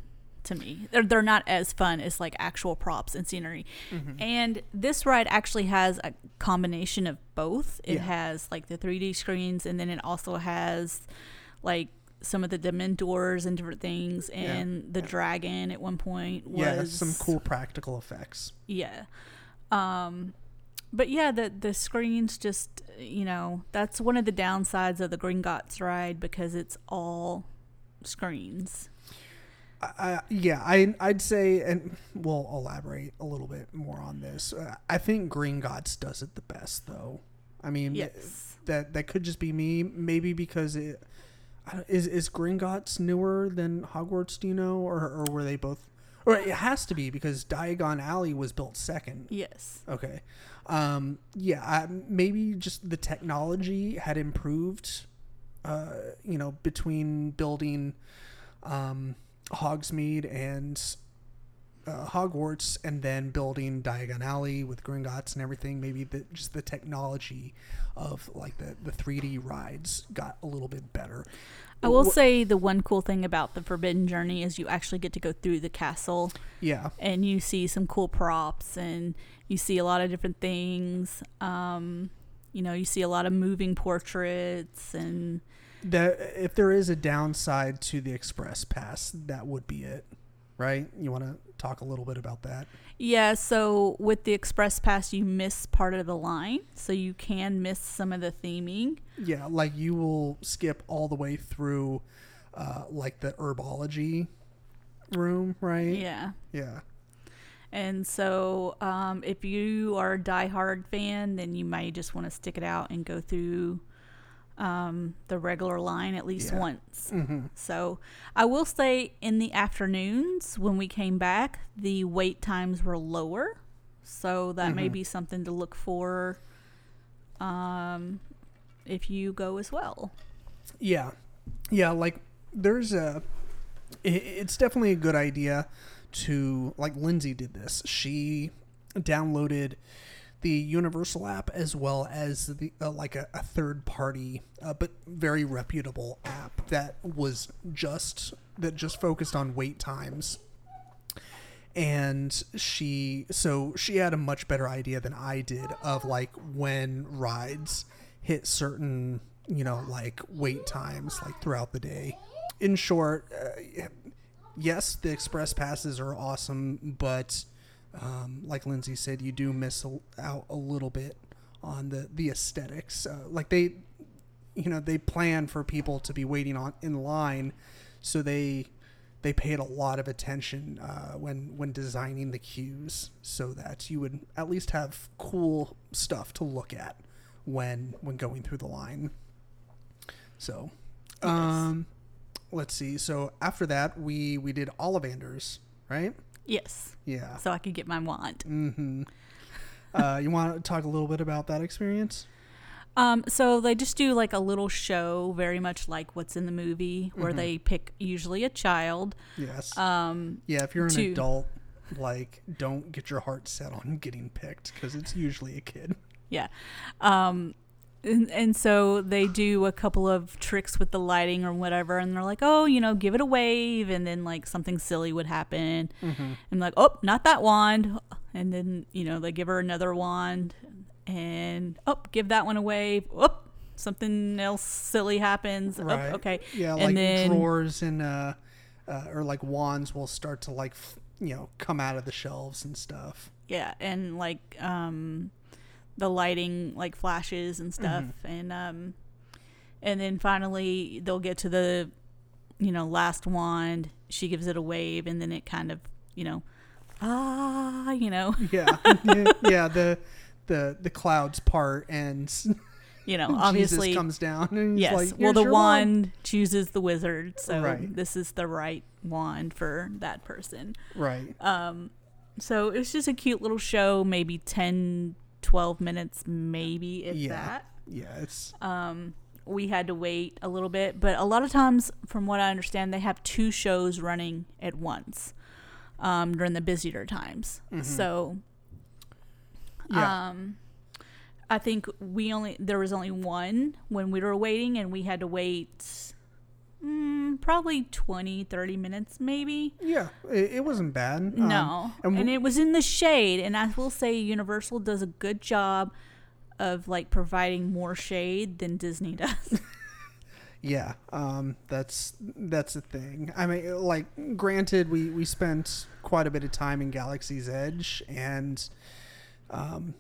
to me. They're, they're not as fun as like actual props and scenery. Mm-hmm. And this ride actually has a combination of both. It Yeah. has like the 3D screens and then it also has like some of the Dementors and different things. Yeah. And the dragon at one point was yeah, some cool practical effects. yeah. Um but yeah, the the screens just you know, that's one of the downsides of the Gringotts ride because it's all screens. I, yeah, I I'd say, and we'll elaborate a little bit more on this. Uh, I think Gringotts does it the best, though. I mean, Yes. that that could just be me, maybe because it I don't- is is Gringotts newer than Hogwarts? Do you know, or or were they both? Or it has to be because Diagon Alley was built second. Yes. Okay, um, yeah, I, maybe just the technology had improved. Uh, you know, between building um, Hogsmeade and uh, Hogwarts, and then building Diagon Alley with Gringotts and everything. Maybe the, just the technology of like the the 3D rides got a little bit better. I will say the one cool thing about the Forbidden Journey is you actually get to go through the castle Yeah, and you see some cool props and you see a lot of different things. Um, you know, you see a lot of moving portraits and That if there is a downside to the express pass, that would be it, right? You want to talk a little bit about that? yeah, so with the express pass you miss part of the line, so you can miss some of the theming. Yeah, like you will skip all the way through, uh, like the herbology room, right? Yeah. Yeah. And so, um, if you are a diehard fan, then you might just want to stick it out and go through um, the regular line at least Yeah. once. hmm So, I will say in the afternoons when we came back, the wait times were lower. So, that may Mhm. be something to look for um, if you go as well. Yeah, yeah. Like there's a, it's definitely a good idea to like Lindsay did this. She downloaded the Universal app as well as the uh, like a, a third party, uh, but very reputable app that was just that just focused on wait times. And she, so she had a much better idea than I did of like when rides hit certain, you know, like wait times like throughout the day. In short, uh, yes, the express passes are awesome, but um, like Lindsay said, you do miss a, out a little bit on the the aesthetics. Uh, like they, you know, they plan for people to be waiting on in line, so they they paid a lot of attention uh, when when designing the queues, so that you would at least have cool stuff to look at when when going through the line. So, Yes. um, let's see. So after that, we we did Ollivanders, right? Yes. Yeah. So I could get my wand. Mm-hmm. Uh, you want to talk a little bit about that experience? Um, so they just do like a little show, very much like what's in the movie, where Mhm. they pick usually a child. Yes. Um, yeah. If you're an to- adult, like, don't get your heart set on getting picked because it's usually a kid. yeah. Um, and, and so they do a couple of tricks with the lighting or whatever, and they're like, oh, you know, give it a wave, and then like something silly would happen, Mm-hmm. and like, oh, not that wand, and then you know they give her another wand, and oh, give that one a wave, oh, something else silly happens, Right. oh, okay, Yeah, And like then- drawers and uh, uh, or like wands will start to like you know come out of the shelves and stuff. yeah and like um the lighting like flashes and stuff and um and then finally they'll get to the you know last wand she gives it a wave and then it kind of you know ah you know Yeah, yeah. The the the clouds part and you know obviously Jesus comes down. And yes like, well the wand chooses the wizard so Right. this is the right wand for that person Right. Um, so it was just a cute little show, maybe 10, 12 minutes, maybe if Yeah. that. Yeah. It's Um, we had to wait a little bit, but a lot of times, from what I understand, they have two shows running at once um, during the busier times. Mhm. So, yeah. um, I think we only there was only one when we were waiting, and we had to wait. Mm, probably 20 30 minutes maybe yeah. It, it wasn't bad. Um, no. and And, w- it was in the shade. And I will say Universal does a good job of like providing more shade than Disney does. Yeah, um, that's that's the thing. I mean, like, granted, we we spent quite a bit of time in Galaxy's Edge, and um,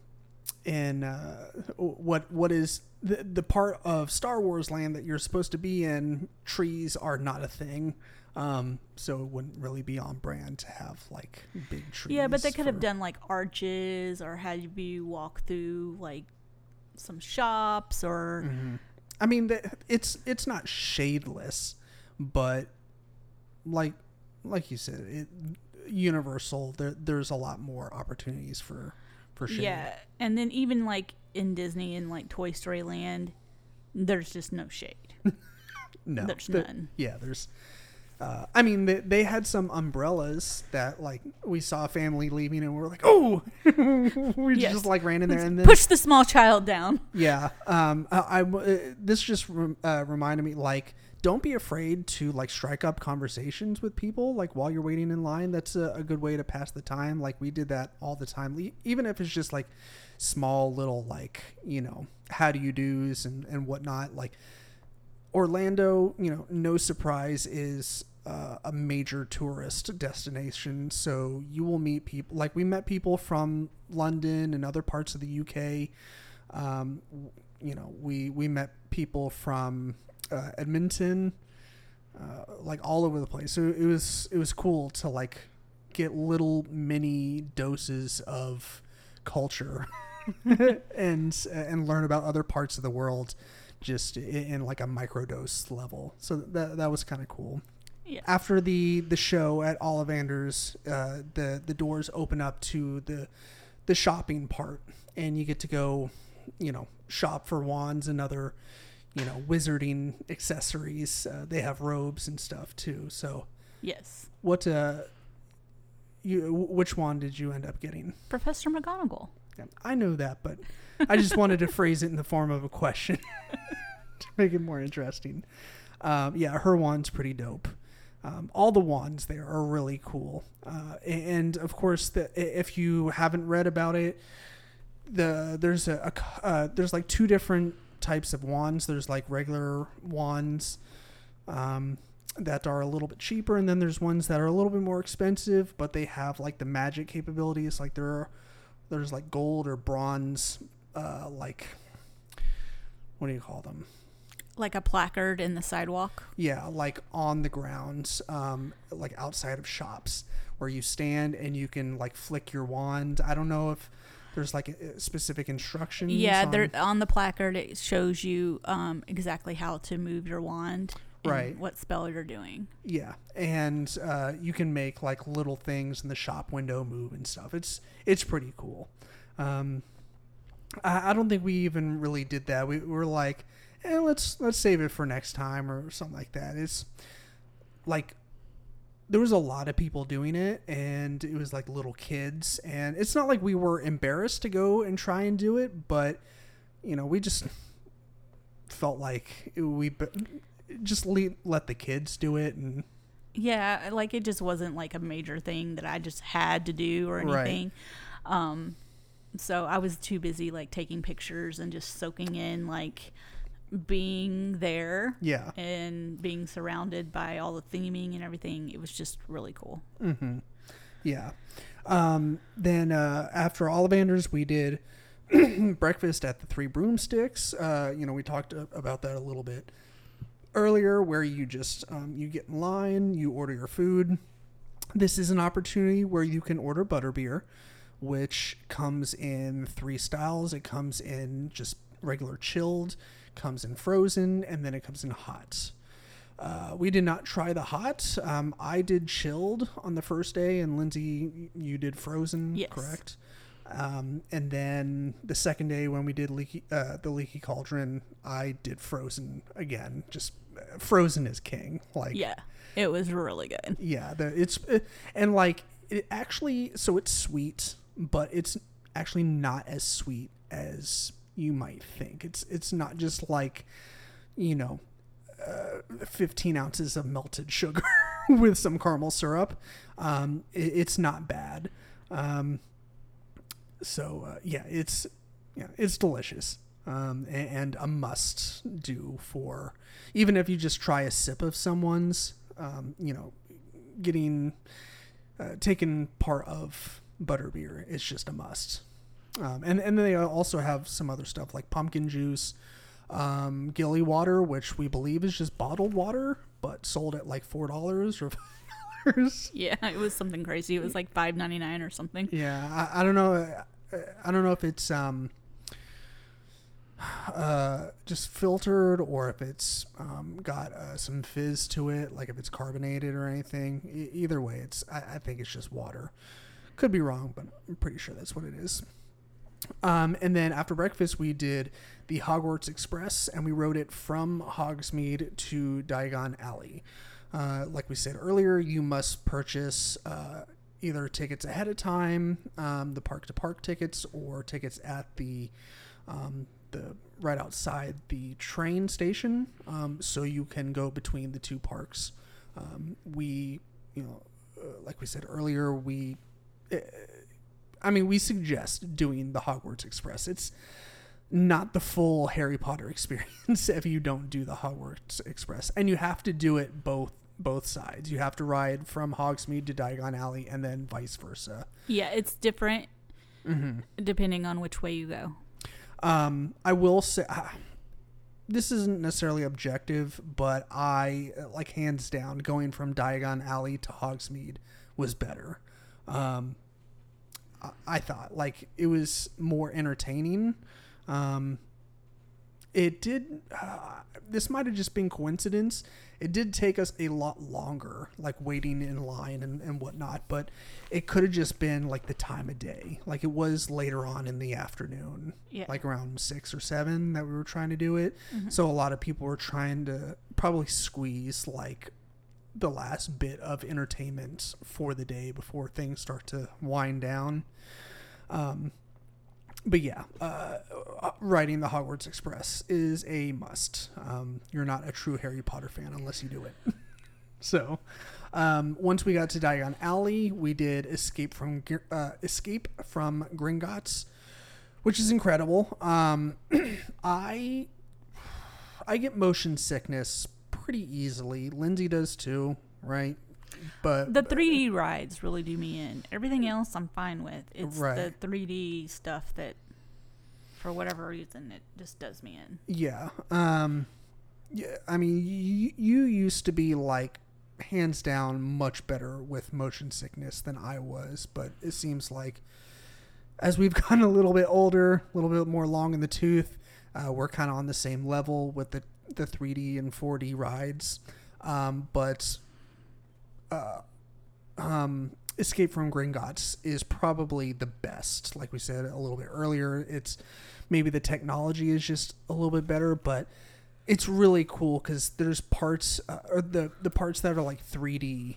in uh, what what is the the part of Star Wars land that you're supposed to be in, trees are not a thing. Um, so it wouldn't really be on brand to have like big trees. yeah, but they could have done like arches or had you walk through like some shops or Mhm. I mean, the, it's it's not shadeless, but like like you said, it universal. There there's a lot more opportunities for for shade. yeah. And then even like in Disney and like Toy Story Land, there's just no shade. no, there's the- none. Yeah, there's. Uh, I mean, they, they had some umbrellas that like we saw a family leaving, and we are like, oh, we Yes. just like ran in there, and then Push the small child down. Yeah. Um. I, I- uh, this just uh, reminded me like don't be afraid to like strike up conversations with people like while you're waiting in line. That's a, a good way to pass the time. Like we did that all the time, even if it's just like small little like you know how do you do's and and whatnot. Like Orlando, you know, no surprise is uh, a major tourist destination. So you will meet people like we met people from London and other parts of the UK. Um, you know, we we met people from uh, Edmonton, uh, like all over the place. So it was it was cool to like get little mini doses of culture and and learn about other parts of the world just in, in like a microdose level. So that that was kind of cool. Yeah. After the the show at Ollivander's, uh, the the doors open up to the the shopping part, and you get to go, you know, shop for wands and other, you know, wizarding accessories. Uh, they have robes and stuff too. So, Yes. what uh, you which wand did you end up getting? Professor McGonagall. I know that, but I just wanted to phrase it in the form of a question to make it more interesting. Um, yeah, her wand's pretty dope. Um, all the wands there are really cool, uh, and of course, the, if you haven't read about it, the there's a, a uh, there's like two different types of wands. There's like regular wands um, that are a little bit cheaper, and then there's ones that are a little bit more expensive, but they have like the magic capabilities. Like there are there's like gold or bronze, uh, like what do you call them? Like a placard in the sidewalk. Yeah, like on the grounds, um, like outside of shops where you stand and you can like flick your wand. I don't know if there's like a, specific instructions. Yeah, on- there on the placard it shows you um, exactly how to move your wand. Right. What spell you're doing. Yeah, and uh, you can make like little things in the shop window move and stuff. It's it's pretty cool. Um, I, I don't think we even really did that. We were like, eh, let's let's save it for next time or something like that. It's like there was a lot of people doing it, and it was like little kids, and it's not like we were embarrassed to go and try and do it, but you know, we just felt like we just le- let the kids do it and Yeah, like it just wasn't like a major thing that I just had to do or Right. anything. Um, so I was too busy like taking pictures and just soaking in like being there yeah and being surrounded by all the theming and everything. It was just really cool. hmm Yeah. Um, then uh, after Ollivanders, we did breakfast at the Three Broomsticks. Uh, you know, we talked about that a little bit earlier, where you just um, you get in line, you order your food. This is an opportunity where you can order butterbeer, which comes in three styles. It comes in just regular chilled, comes in frozen, and then it comes in hot. Uh, we did not try the hot. Um, I did chilled on the first day, and Lindsay, you did frozen, Yes. correct? Um, and then the second day when we did leaky, uh, the leaky cauldron, I did frozen again. Just frozen is king. Like Yeah, it was really good. yeah, the, it's and like it actually so it's sweet, but it's actually not as sweet as you might think. It's it's not just like you know, uh, fifteen ounces of melted sugar with some caramel syrup. Um, it, it's not bad. Um, so uh, yeah, it's yeah, it's delicious. Um, and a must do for even if you just try a sip of someone's, um, you know, getting uh, taken part of butterbeer is just a must. Um, and and they also have some other stuff like pumpkin juice, um, gilly water, which we believe is just bottled water, but sold at like four dollars or five dollars. Yeah, it was something crazy. It was like five ninety nine or something. Yeah, I, I don't know. I, I don't know if it's um, uh, just filtered or if it's um, got uh, some fizz to it, like if it's carbonated or anything. E- either way, it's I, I think it's just water. Could be wrong, but I'm pretty sure that's what it is. Um, and then after breakfast, we did the Hogwarts Express, and we rode it from Hogsmeade to Diagon Alley. Uh, like we said earlier, you must purchase uh, either tickets ahead of time, um, the park to park tickets, or tickets at the um, the right outside the train station, um, so you can go between the two parks. Um, we, you know, uh, like we said earlier, we, uh, I mean, we suggest doing the Hogwarts Express. It's not the full Harry Potter experience if you don't do the Hogwarts Express, and you have to do it both both sides. You have to ride from Hogsmeade to Diagon Alley, and then vice versa. Yeah, it's different depending on which way you go. Um, I will say uh, this isn't necessarily objective, but I like hands down going from Diagon Alley to Hogsmeade was better. Um, I, I thought like it was more entertaining. Um, it did. Uh, this might have just been coincidence. It did take us a lot longer, like waiting in line and, and whatnot. But it could have just been like the time of day. Like it was later on in the afternoon, Yeah. like around six or seven that we were trying to do it. So a lot of people were trying to probably squeeze like the last bit of entertainment for the day before things start to wind down. Um, but yeah, uh, uh, riding the Hogwarts Express is a must. Um, you're not a true Harry Potter fan unless you do it. so, um, once we got to Diagon Alley, we did Escape from uh, Escape from Gringotts, which is incredible. Um, I I get motion sickness pretty easily. Lindsay does too, right? But The 3D rides really do me in. Everything else I'm fine with. It's Right. the 3D stuff that, for whatever reason, it just does me in. Yeah. Um yeah, I mean you, you used to be like hands down much better with motion sickness than I was, but it seems like as we've gotten a little bit older, a little bit more long in the tooth, uh, we're kind of on the same level with the the 3D and 4D rides. Um, but uh, um, Escape from Gringotts is probably the best. Like we said a little bit earlier, it's maybe the technology is just a little bit better, but it's really cool because there's parts uh, or the the parts that are like 3D,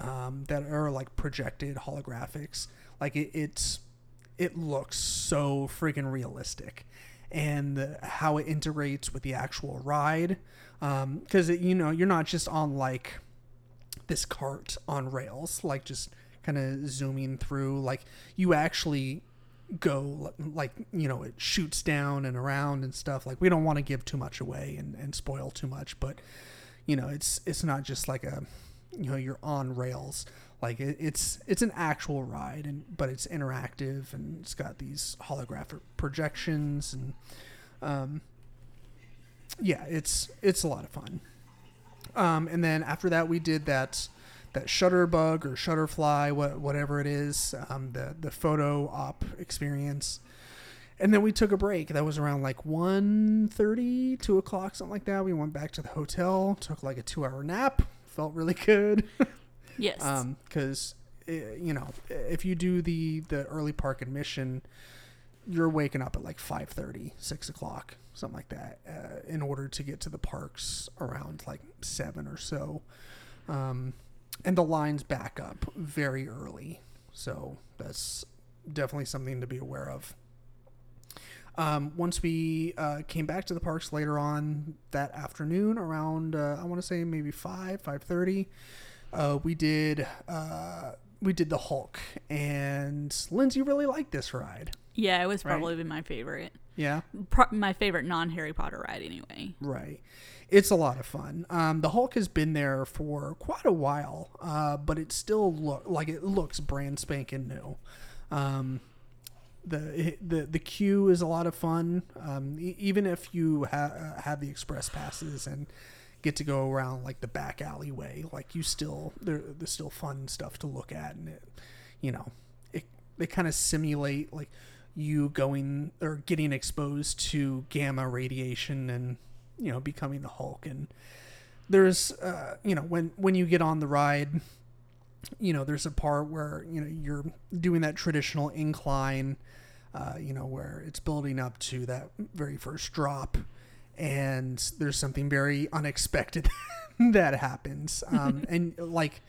um, that are like projected holographics. Like it, it's it looks so freaking realistic, and the, how it integrates with the actual ride, because you know you're not just on like this cart on rails, like just kind of zooming through. Like you actually go, like you know, it shoots down and around and stuff. Like we don't want to give too much away and, and spoil too much, but you know, it's it's not just like a, you know, you're on rails. Like it, it's it's an actual ride, and but it's interactive and it's got these holographic projections and, um, yeah, it's it's a lot of fun. Um, and then after that, we did that that shutterbug or shutterfly, what whatever it is, um, the the photo op experience. And then we took a break. That was around like 1.30, 2 o'clock, something like that. We went back to the hotel, took like a two hour nap. Felt really good. Yes. Um, because you know, if you do the the early park admission, you're waking up at like 5.30 6 o'clock something like that uh, in order to get to the parks around like 7 or so. Um, and the lines back up very early. So that's definitely something to be aware of. Um, once we uh, came back to the parks later on that afternoon around uh, i want to say maybe 5 5.30 uh, we did uh, we did the hulk. And lindsay really liked this ride yeah, it was right. probably my favorite. yeah Pro- my favorite non Harry Potter ride, anyway. Right. It's a lot of fun. Um, the Hulk has been there for quite a while, uh, but it still look like it looks brand spanking new. Um, the the the queue is a lot of fun. Um, e- even if you ha- uh, have the express passes and get to go around like the back alleyway, like you still there, there's still fun stuff to look at, and it, you know, it they kind of simulate like you going or getting exposed to gamma radiation and you know becoming the Hulk. And there's uh, you know when when you get on the ride you know there's a part where you know you're doing that traditional incline uh, you know where it's building up to that very first drop. And there's something very unexpected that happens. Um, and like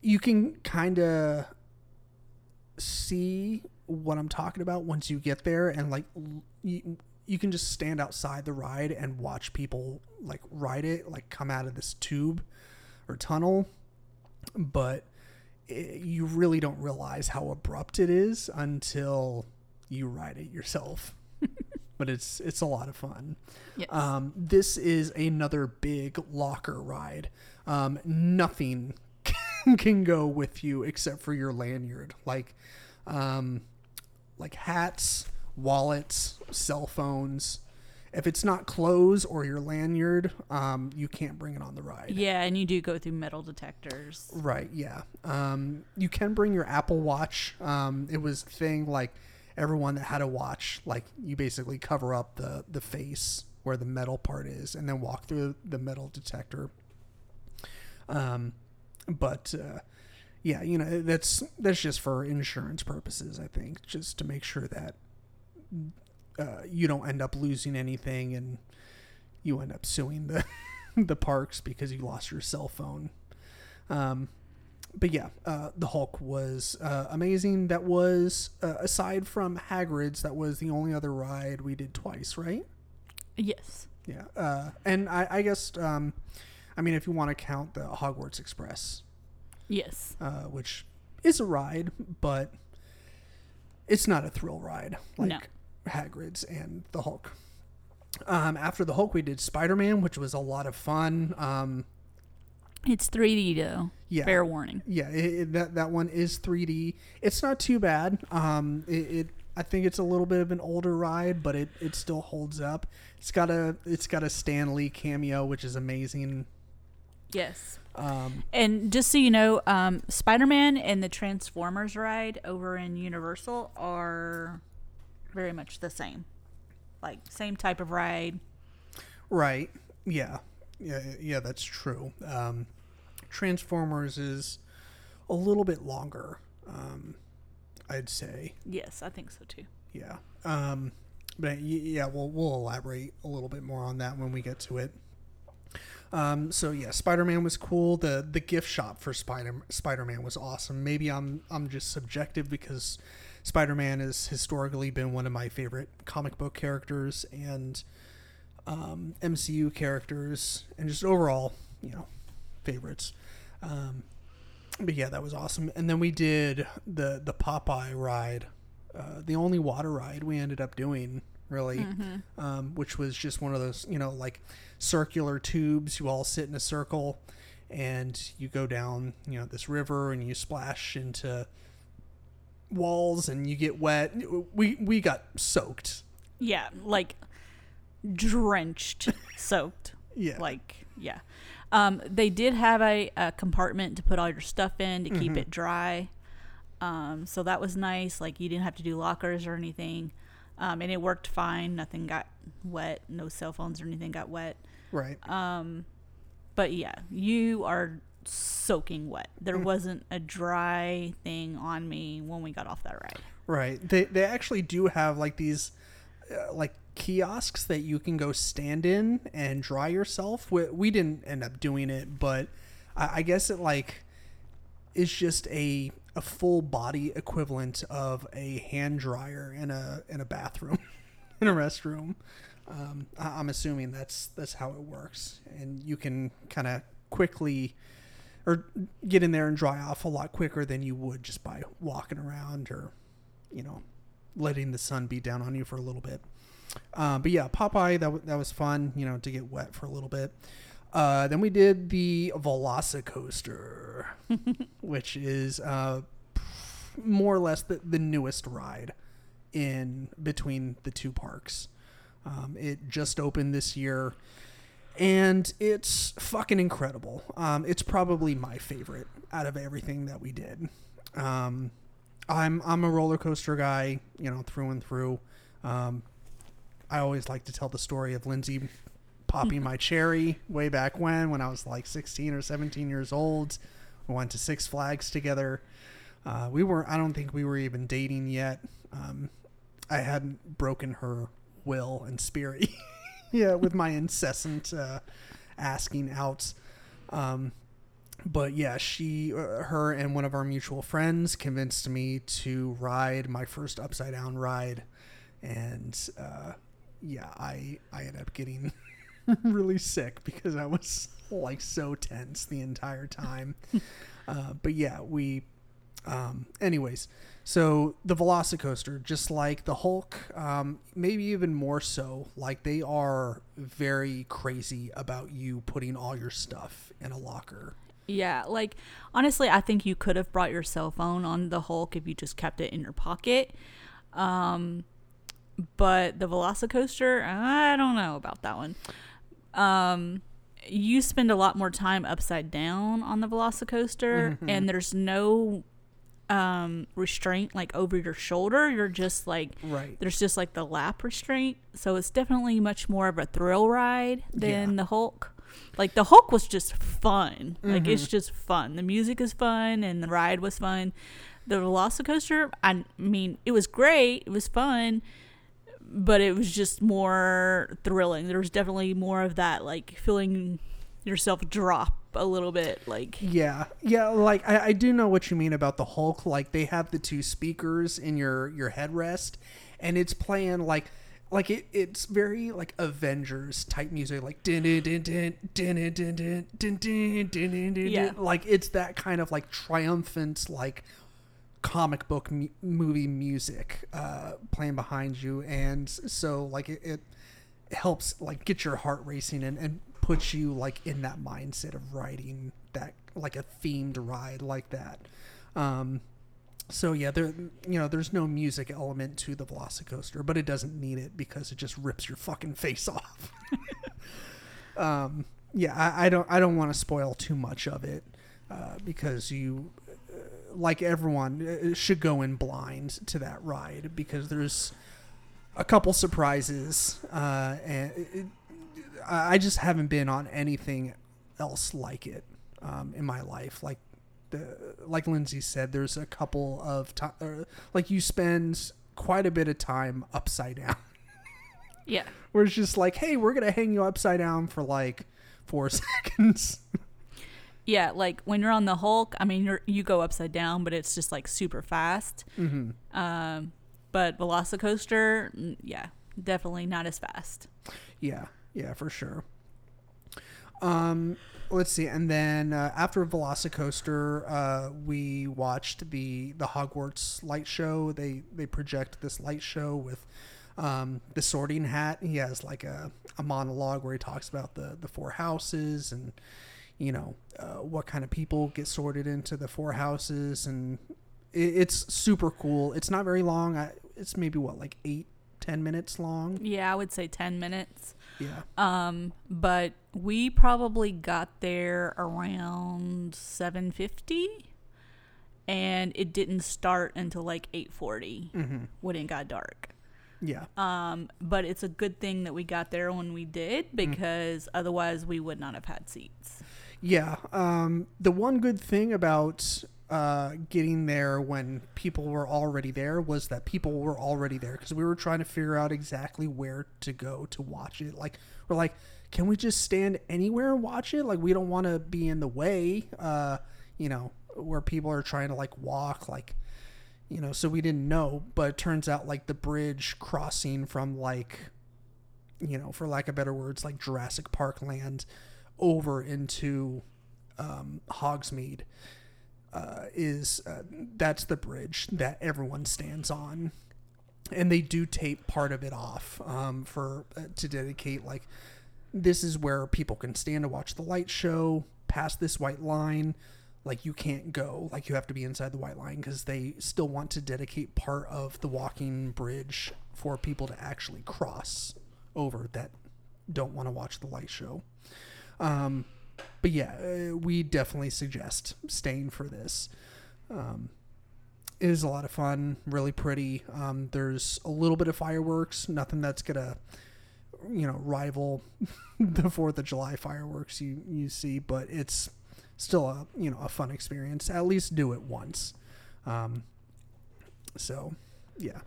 you can kind of see what I'm talking about once you get there and like you, you can just stand outside the ride and watch people like ride it like come out of this tube or tunnel but it, you really don't realize how abrupt it is until you ride it yourself but it's it's a lot of fun Yes. um, this is another big locker ride. Um, nothing can go with you except for your lanyard, like um, like hats, wallets, cell phones. If it's not clothes or your lanyard, um, you can't bring it on the ride. yeah, and you do go through metal detectors. Right, yeah. Um, you can bring your Apple Watch. Um, it was thing like everyone that had a watch, like you basically cover up the, the face where the metal part is and then walk through the metal detector. Um, but uh, yeah, you know that's that's just for insurance purposes, I think, just to make sure that uh, you don't end up losing anything and you end up suing the the parks because you lost your cell phone. Um, but yeah, uh, the Hulk was uh, amazing. That was uh, aside from Hagrid's, that was the only other ride we did twice, right? Yes. Yeah, uh, and I, I guess um, I mean if you want to count the Hogwarts Express, Yes. uh, which is a ride, but it's not a thrill ride like No. Hagrid's and the Hulk. Um, after the Hulk, we did Spider Man, which was a lot of fun. Um, It's 3D though. yeah, Fair warning. yeah, it, it, that that one is 3D. It's not too bad. Um, it, it I think it's a little bit of an older ride, but it, it still holds up. It's got a it's got a Stan Lee cameo, which is amazing. Yes. Um, And just so you know, um, Spider Man and the Transformers ride over in Universal are very much the same. Like, same type of ride. right? Yeah, yeah, yeah. That's true. Um, Transformers is a little bit longer. Um, I'd say. Yes, I think so too. Yeah. Um, but yeah, we'll we'll elaborate a little bit more on that when we get to it. Um, so yeah, Spider Man was cool. The the gift shop for Spider Spider Man was awesome. Maybe I'm I'm just subjective because Spider Man has historically been one of my favorite comic book characters and um, MCU characters, and just overall, you know, favorites. Um, but yeah, that was awesome. And then we did the the Popeye ride, uh, the only water ride we ended up doing, really, um, which was just one of those, you know, like circular tubes. You all sit in a circle, and you go down, you know, this river, and you splash into walls, and you get wet. We we got soaked. Yeah, like drenched, soaked. Yeah. Like, yeah. Um, they did have a, a compartment to put all your stuff in to Mm-hmm. keep it dry. Um, so that was nice. Like, you didn't have to do lockers or anything. Um, and it worked fine. Nothing got wet. No cell phones or anything got wet. Right. Um, but yeah, you are soaking wet. There Mm. wasn't a dry thing on me when we got off that ride. Right. They they actually do have like these uh, like kiosks that you can go stand in and dry yourself. We, we didn't end up doing it, but I, I guess it like is just a a full body equivalent of a hand dryer in a in a bathroom in a restroom. Um, I, I'm assuming that's that's how it works, and you can kind of quickly or get in there and dry off a lot quicker than you would just by walking around or you know letting the sun beat down on you for a little bit. Uh, but yeah, Popeye that w- that was fun, you know, to get wet for a little bit. Uh, then we did the Velocicoaster, which is uh, more or less the, the newest ride in between the two parks. Um, it just opened this year, and it's fucking incredible. Um, it's probably my favorite out of everything that we did. Um, I'm I'm a roller coaster guy, you know, through and through. Um, I always like to tell the story of Lindsay popping my cherry way back when, when I was like 16 or 17 years old. We went to Six Flags together. Uh, we were I don't think we were even dating yet. Um, I hadn't broken her will and spirit, yeah, with my incessant uh, asking out. Um, but yeah, she, uh, her, and one of our mutual friends convinced me to ride my first upside down ride, and uh, yeah, I I ended up getting really sick because I was like so tense the entire time. uh, but yeah, we. Um, anyways, so the Velocicoaster, just like the Hulk, um, maybe even more so, like they are very crazy about you putting all your stuff in a locker. Yeah, like honestly, I think you could have brought your cell phone on the Hulk if you just kept it in your pocket. Um, but the Velocicoaster, I don't know about that one. Um, you spend a lot more time upside down on the Velocicoaster, and there's no um restraint like over your shoulder. You're just like Right. there's just like the lap restraint, so it's definitely much more of a thrill ride than Yeah. the Hulk. Like the Hulk was just fun. Like it's Mm-hmm. just fun. The music is fun and the ride was fun. The Velocicoaster, I mean, it was great. It was fun, but it was just more thrilling. There was definitely more of that, like feeling yourself drop a little bit. Like Yeah, yeah. Like I, I do know what you mean about the Hulk. Like they have the two speakers in your your headrest, and it's playing like like it, it's very like Avengers type music, like din din din din din din din din din din din din Yeah. Like it's that kind of like triumphant like comic book mu- movie music uh, playing behind you, and so like it, it helps like get your heart racing and, and puts you like in that mindset of riding that like a themed ride like that. Um, so yeah, there you know there's no music element to the Velocicoaster, but it doesn't need it because it just rips your fucking face off. um, yeah, I, I don't I don't want to spoil too much of it uh, because you like everyone should go in blind to that ride because there's a couple surprises uh, and it, I I just haven't been on anything else like it um, in my life. Like the like Lindsay said, there's a couple of time uh, like you spend quite a bit of time upside down. yeah, Where it's just like, hey, we're gonna hang you upside down for like four seconds. Yeah. Like when you're on the Hulk, I mean, you're you go upside down, but it's just like super fast. mm-hmm. Um, but Velocicoaster, yeah, definitely not as fast. Yeah, yeah, for sure. Um, let's see, and then uh, after Velocicoaster, uh, we watched the the Hogwarts light show. They they project this light show with um, the Sorting Hat. He has like a, a monologue where he talks about the the four houses and you know uh, what kind of people get sorted into the four houses, and it, it's super cool. It's not very long. I, it's maybe what like eight ten minutes long. Yeah, I would say ten minutes. Yeah. Um, but we probably got there around seven fifty, and it didn't start until like eight forty Mm-hmm. when it got dark. Yeah. Um, but it's a good thing that we got there when we did because otherwise we would not have had seats. Yeah. Um, the one good thing about uh, getting there when people were already there was that people were already there because we were trying to figure out exactly where to go to watch it. Like, we're like, can we just stand anywhere and watch it? Like, we don't want to be in the way, uh, you know, where people are trying to like walk, like, you know, so we didn't know. But it turns out like the bridge crossing from like, you know, for lack of better words, like Jurassic Park land over into um, Hogsmeade uh, is uh, that's the bridge that everyone stands on, and they do tape part of it off um, for uh, to dedicate like this is where people can stand to watch the light show past this white line. Like you can't go, like you have to be inside the white line because they still want to dedicate part of the walking bridge for people to actually cross over that don't want to watch the light show. Um, but yeah, uh, we definitely suggest staying for this. Um, it is a lot of fun, really pretty. Um, there's a little bit of fireworks, nothing that's gonna, you know, rival the Fourth of July fireworks you you see, but it's still a you know a fun experience. At least do it once. Um, so, yeah.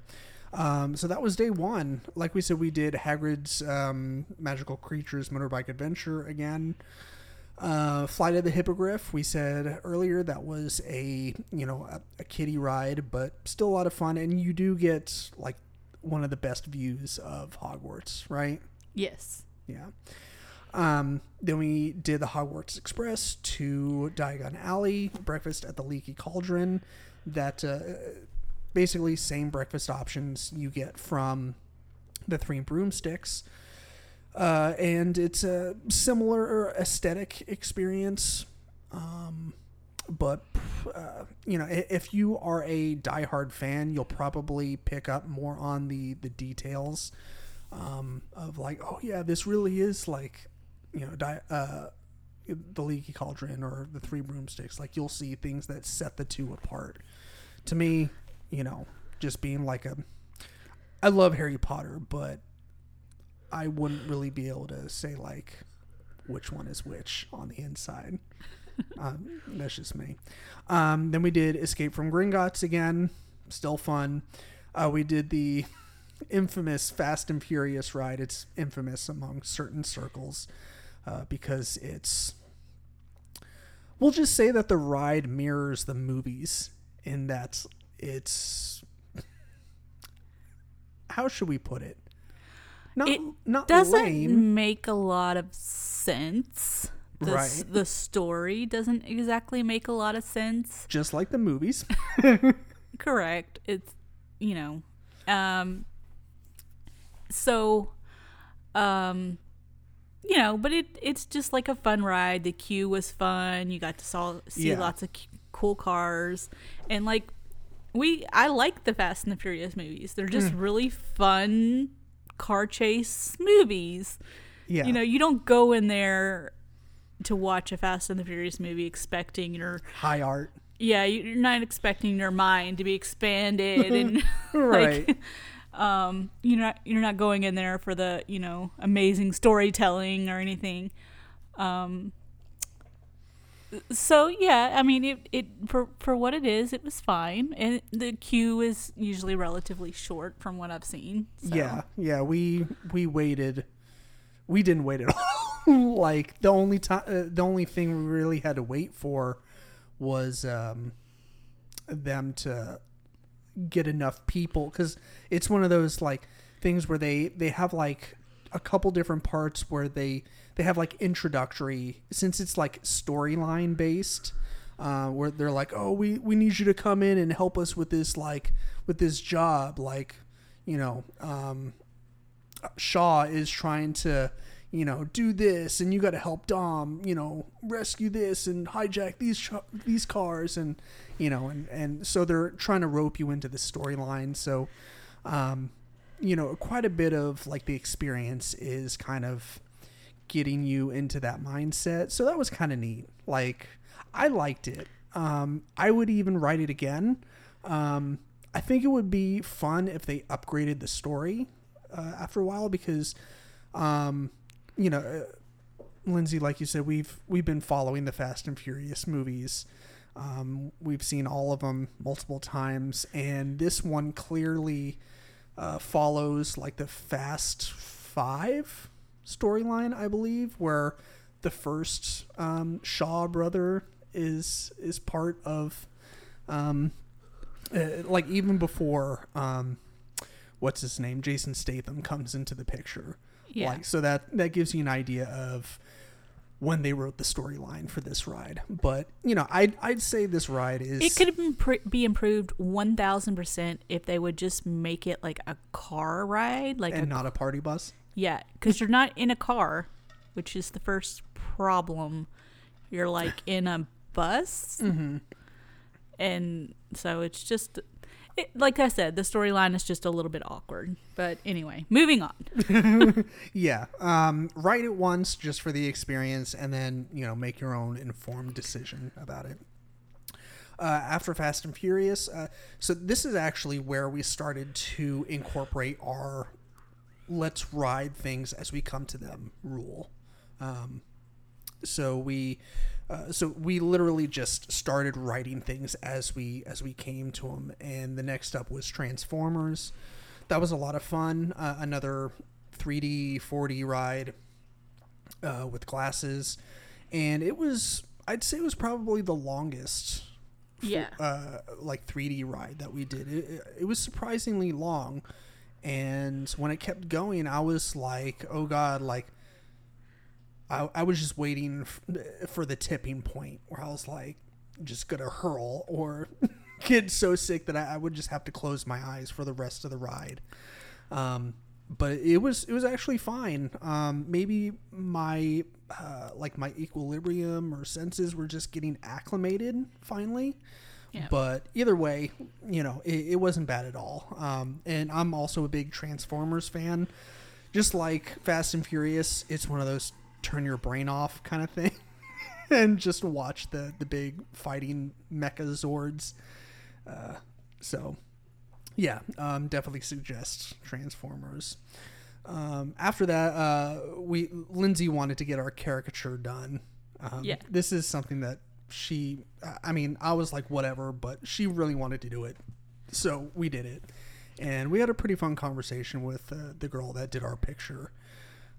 Um, so that was day one. Like we said, we did Hagrid's um, Magical Creatures Motorbike Adventure again. Uh, Flight of the Hippogriff, we said earlier, that was a you know a, a kiddie ride, but still a lot of fun, and you do get like one of the best views of Hogwarts, right? Yes. Yeah. Um, then we did the Hogwarts Express to Diagon Alley, breakfast at the Leaky Cauldron. That uh, basically same breakfast options you get from the Three Broomsticks. Uh, and it's a similar aesthetic experience. Um, but uh, you know, if you are a diehard fan, you'll probably pick up more on the the details um, of like, oh yeah, this really is like, you know, di- uh, the Leaky Cauldron or the Three Broomsticks. Like you'll see things that set the two apart. To me, you know, just being like a, I love Harry Potter, but I wouldn't really be able to say like which one is which on the inside. um, that's just me. Um, then we did Escape from Gringotts again, still fun. Uh, we did the infamous Fast and Furious ride. It's infamous among certain circles uh, because it's. We'll just say that the ride mirrors the movies in that it's. How should we put it? Not, It not Doesn't lame. make a lot of sense. The, s- Right. the story doesn't exactly make a lot of sense. just like the movies. Correct. It's you know, um, so, um, you know, but it it's just like a fun ride. The queue was fun. You got to saw see Yeah. lots of c- cool cars, and like we, I like the Fast and the Furious movies. They're just really fun car chase movies. Yeah. You know, you don't go in there to watch a Fast and the Furious movie expecting your high art. yeah, you- you're not expecting your mind to be expanded and Right. like um you're not you're not going in there for the, you know, amazing storytelling or anything. Um so yeah, I mean it, it for for what it is, it was fine. And the queue is usually relatively short from what I've seen. So. Yeah, yeah. We we waited. We didn't wait at all. like the only time, uh, the only thing we really had to wait for was um, them to get enough people because it's one of those like things where they they have like a couple different parts where they they have like introductory since it's like storyline based uh, where they're like oh we we need you to come in and help us with this like with this job like you know um, Shaw is trying to you know do this and you got to help Dom you know rescue this and hijack these these cars and you know and and so they're trying to rope you into the storyline. So um you know quite a bit of like the experience is kind of getting you into that mindset. So that was kind of neat. Like I liked it. Um I would even write it again. Um I think it would be fun if they upgraded the story uh, after a while because um you know uh, Lindsay like you said we've we've been following the Fast and Furious movies. Um, we've seen all of them multiple times and this one clearly uh, follows like the Fast Five storyline I believe where the first um, Shaw brother is is part of um, uh, like even before um, what's his name? Jason Statham comes into the picture. Yeah. like so that that gives you an idea of when they wrote the storyline for this ride. But you know I'd, I'd say this ride is It could be improved 1000% if they would just make it like a car ride, like and a not a party bus Yeah, because you're not in a car, which is the first problem. You're like in a bus, mm-hmm. and so it's just, it, like I said, the storyline is just a little bit awkward. But anyway, moving on. yeah um, write it once just for the experience and then you know make your own informed decision about it uh, after Fast and Furious. Uh, so this is actually where we started to incorporate our let's ride things as we come to them rule. Um, so we uh, so we literally just started writing things as we as we came to them and the next up was transformers that was a lot of fun uh, another 3d 4d ride uh, with glasses and it was I'd say it was probably the longest Yeah. uh, like 3D ride that we did. It, it, it was surprisingly long, and when it kept going, I was like, "Oh God!" Like, I, I was just waiting for the tipping point where I was like, just gonna hurl or get so sick that I, I would just have to close my eyes for the rest of the ride. Um, but it was it was actually fine. Um, maybe my uh, like my equilibrium or senses were just getting acclimated finally. Yeah. But either way, you know, it, it wasn't bad at all. Um, and I'm also a big Transformers fan. Just like Fast and Furious, it's one of those turn your brain off kind of thing. and just watch the, the big fighting mecha Zords. Uh, so, yeah, um, definitely suggest Transformers. Um, after that, uh, we Lindsay wanted to get our caricature done. Um, Yeah. this is something that she. I mean, I was like, whatever, but she really wanted to do it, so we did it, and we had a pretty fun conversation with uh, the girl that did our picture.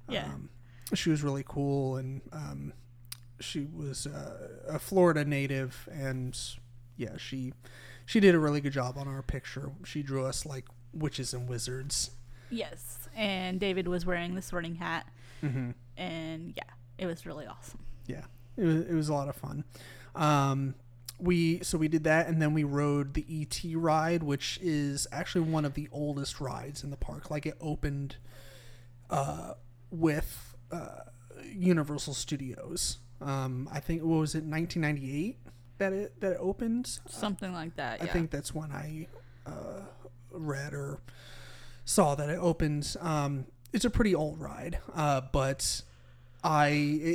Yeah. Um, she was really cool, and um, she was uh, a Florida native, and yeah, she she did a really good job on our picture. She drew us like witches and wizards. Yes. And David was wearing the sorting hat. Mm-hmm. And yeah, it was really awesome. Yeah, it was, it was a lot of fun. Um, we so we did that, and then we rode the ET ride, which is actually one of the oldest rides in the park. Like it opened uh, with uh, Universal Studios. Um, I think what was it, 1998 that it that it opened. Something like that. I think that's when I uh, read or saw that it opens. Um, it's a pretty old ride, uh, but I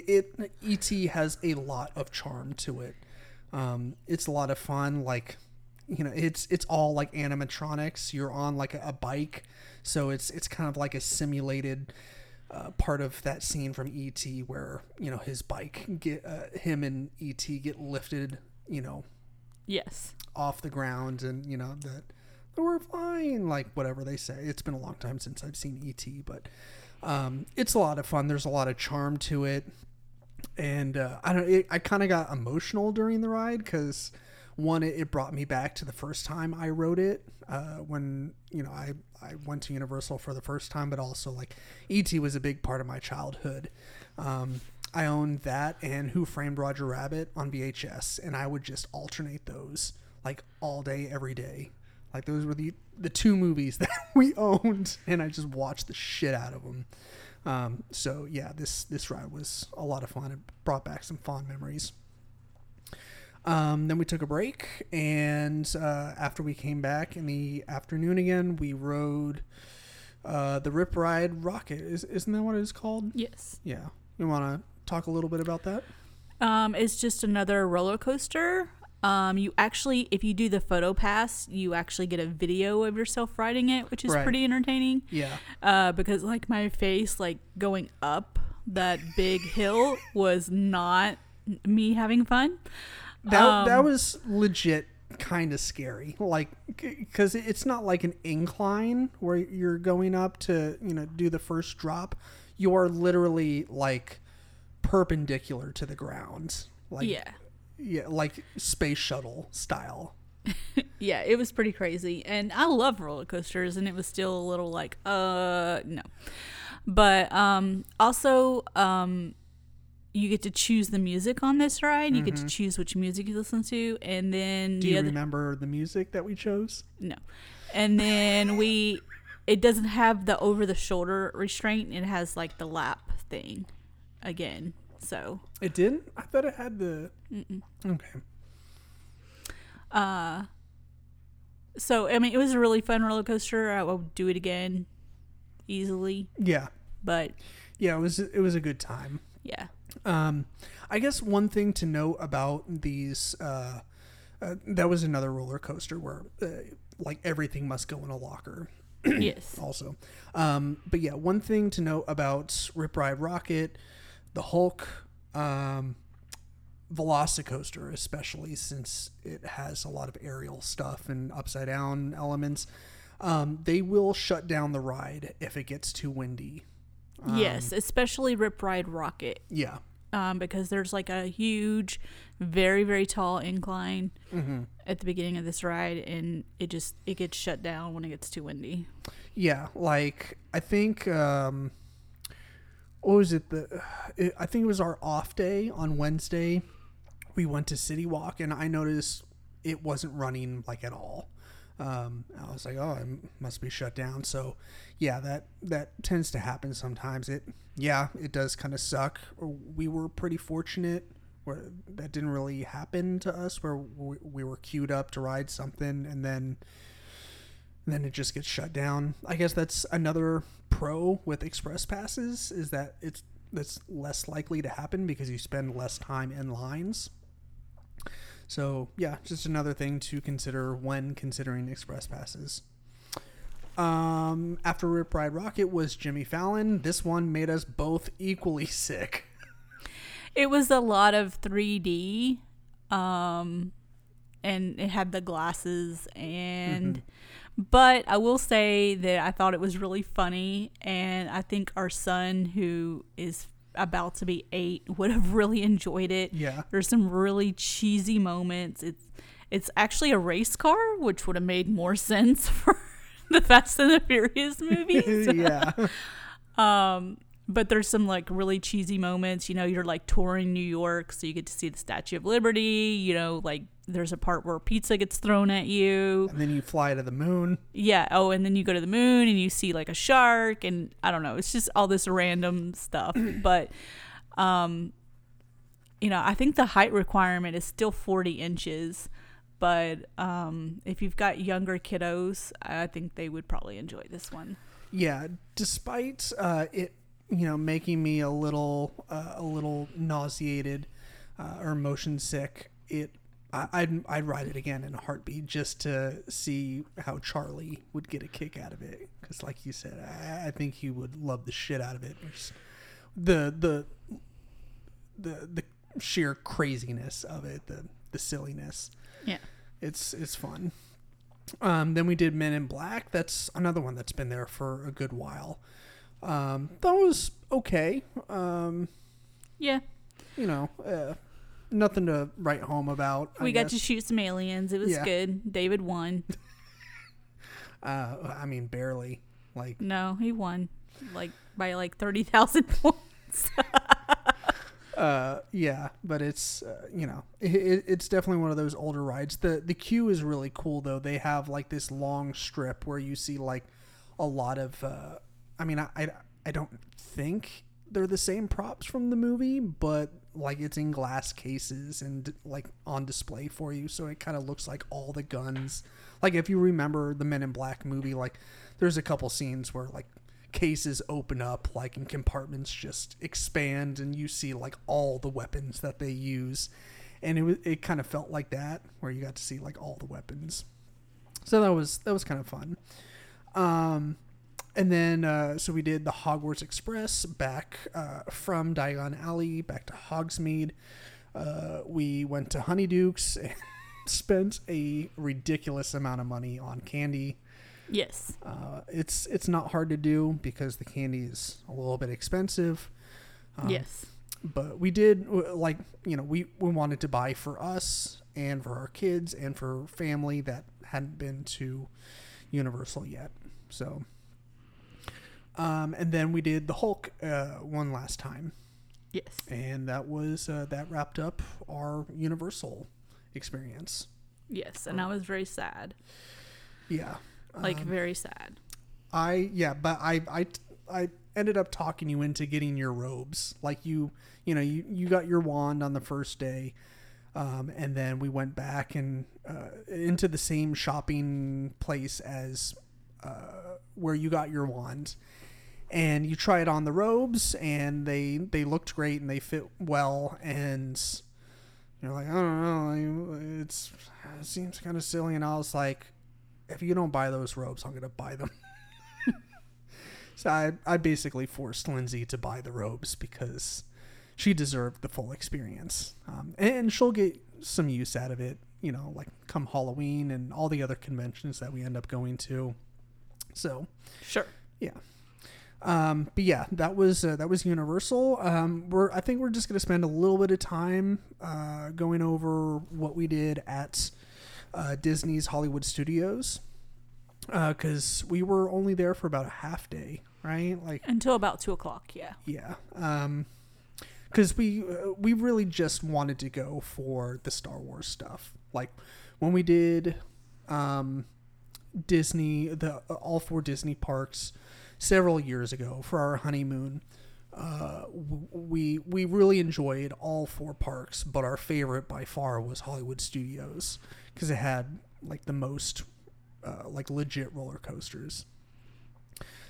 it, ET has a lot of charm to it. Um, it's a lot of fun. Like you know, it's it's all like animatronics. You're on like a, a bike, so it's it's kind of like a simulated. Uh, part of that scene from ET where you know his bike get uh, him and ET get lifted you know Yes. off the ground and you know that we're fine like whatever they say it's been a long time since i've seen et but um, it's a lot of fun. There's a lot of charm to it. And uh, i don't it, i kind of got emotional during the ride because one it, it brought me back to the first time i rode it uh, when you know i i went to universal for the first time but also like et was a big part of my childhood. Um, I owned that and Who Framed Roger Rabbit on VHS, and I would just alternate those like all day, every day. Like those were the the two movies that we owned, and I just watched the shit out of them. Um, so yeah, this this ride was a lot of fun. It brought back some fond memories. Um, then we took a break, and uh, after we came back in the afternoon again, we rode uh, the Rip Ride Rockit. Is isn't that what it is called? Yes. Yeah. You want to talk a little bit about that? Um, it's just another roller coaster. Um, you actually, if you do the photo pass, you actually get a video of yourself riding it, which is Right. pretty entertaining. Yeah. Uh, because like my face, like going up that big hill, was not me having fun. That that Um, was legit kind of scary. Like cuz it's not like an incline where you're going up to, you know, do the first drop. You are literally like perpendicular to the ground. Like yeah. Yeah, like space shuttle style. Yeah, it was pretty crazy. And I love roller coasters and it was still a little like, uh no. But um also um you get to choose the music on this ride. You get to choose which music you listen to and then Mm-hmm. Do the you other remember the music that we chose? no. And then we it doesn't have the over the shoulder restraint. It has like the lap thing again. So, It didn't? I thought it had the Okay. uh so I mean, it was a really fun roller coaster. I would do it again easily, Yeah. but Yeah, it was it was a good time. yeah. Um, I guess one thing to note about these, uh, uh, that was another roller coaster where, uh, like, everything must go in a locker. yes. Also, um, but yeah, one thing to note about Rip Ride Rockit, the Hulk, um, Velocicoaster, especially since it has a lot of aerial stuff and upside down elements, um, they will shut down the ride if it gets too windy. yes, especially Rip Ride Rockit. Yeah. um, because there's like a huge, very very tall incline Mm-hmm. at the beginning of this ride, and it just it gets shut down when it gets too windy. Yeah, like I think um what was it the it, I think it was our off day on Wednesday. We went to City Walk and I noticed it wasn't running like at all. Um I was like, "Oh, it must be shut down." So, yeah, that that tends to happen sometimes. It yeah, it does kind of suck. We were pretty fortunate where that didn't really happen to us where we, we were queued up to ride something and then and then it just gets shut down. I guess that's another pro with express passes is that it's that's less likely to happen because you spend less time in lines. So yeah, just another thing to consider when considering express passes. Um, after Rip Ride Rockit was Jimmy Fallon. This one made us both equally sick. It was a lot of 3D, um, and it had the glasses and. But I will say that I thought it was really funny, and I think our son, who is about to be eight, would have really enjoyed it. Yeah. There's some really cheesy moments. It's it's actually a race car, which would have made more sense for the Fast and the Furious movies. yeah. Um, but there's some like really cheesy moments. You know, you're like touring New York, so you get to see the Statue of Liberty. You know, like there's a part where pizza gets thrown at you. And then you fly to the moon. Yeah. Oh, and then you go to the moon and you see like a shark, and I don't know. It's just all this random stuff. but, um, you know, I think the height requirement is still 40 inches. But um, if you've got younger kiddos, I think they would probably enjoy this one. Yeah, despite uh, it, you know, making me a little, uh, a little nauseated uh, or motion sick, it, I'd, I'd ride it again in a heartbeat just to see how Charlie would get a kick out of it. Because, like you said, I, I think he would love the shit out of it. There's the the the the sheer craziness of it, the the silliness. Yeah. It's it's fun. Um, then we did Men in Black. That's another one that's been there for a good while. Um, that was okay. Um, Yeah. you know, uh, nothing to write home about. I We got guess. to shoot some aliens. It was Yeah. good. David won. Uh, I mean, barely. Like, No, he won like by like 30,000 points. uh, yeah, but it's uh, you know, it, it, it's definitely one of those older rides. the The queue is really cool though. They have like this long strip where you see like a lot of. Uh, I mean, I, I I don't think they're the same props from the movie, but like it's in glass cases and like on display for you, so it kind of looks like all the guns. Like if you remember the Men in Black movie, like there's a couple scenes where like cases open up like and compartments just expand and you see like all the weapons that they use. And it was it kind of felt like that where you got to see like all the weapons. So that was that was kind of fun. Um and then uh, so we did the Hogwarts Express back uh, from Diagon Alley back to Hogsmeade. Uh, we went to Honeydukes and spent a ridiculous amount of money on candy. yes. Uh, it's it's not hard to do because the candy is a little bit expensive. Um, yes. but we did like you know we we wanted to buy for us and for our kids and for family that hadn't been to Universal yet. So, um, and then we did the Hulk uh, one last time, Yes. and that was uh, that wrapped up our Universal experience. Yes. And I was very sad. Yeah, Like Um, very sad. I yeah, but I I I ended up talking you into getting your robes. Like you you know you you got your wand on the first day, um, and then we went back and uh, into the same shopping place as uh, where you got your wand. And you tried on the robes, and they they looked great and they fit well. And you're like, I don't know, it's it seems kind of silly. And I was like, if you don't buy those robes, I'm gonna buy them. so I, I basically forced Lindsay to buy the robes because she deserved the full experience, um, and she'll get some use out of it. You know, like come Halloween and all the other conventions that we end up going to. So Sure. Um, but yeah, that was uh, that was Universal. Um, we're I think we're just gonna spend a little bit of time uh, going over what we did at uh, Disney's Hollywood Studios because we were only there for about a half day, right? Like Until about two o'clock. Yeah. yeah, because we uh, we really just wanted to go for the Star Wars stuff. Like when we did um, Disney, the all four Disney parks several years ago for our honeymoon. Uh, we we really enjoyed all four parks, but our favorite by far was Hollywood Studios because it had like the most uh, like legit roller coasters.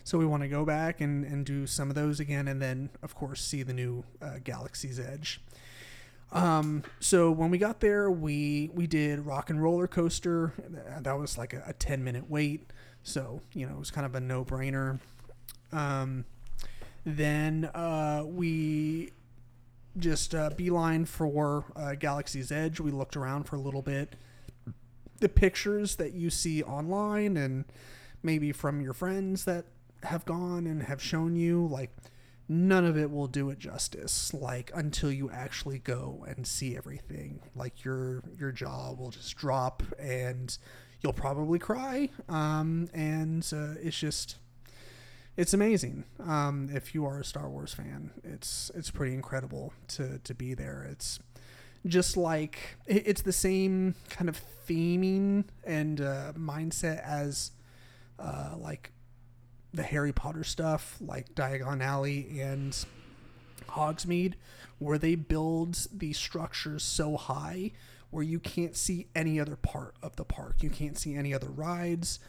So we want to go back and, and do some of those again, and then of course see the new uh, Galaxy's Edge. Um, so when we got there, we we did Rock and Roller Coaster. That was like a, a ten minute wait, so you know it was kind of a no brainer. Um, then uh, we just uh, beeline for uh, Galaxy's Edge. We looked around for a little bit. The pictures that you see online and maybe from your friends that have gone and have shown you, like, none of it will do it justice. Like, until you actually go and see everything. Like, your, your jaw will just drop and you'll probably cry. Um, and uh, it's just it's amazing. Um, if you are a Star Wars fan, it's it's pretty incredible to to be there. It's just like it's the same kind of theming and uh, mindset as uh, like the Harry Potter stuff, like Diagon Alley and Hogsmeade, where they build these structures so high where you can't see any other part of the park. You can't see any other rides.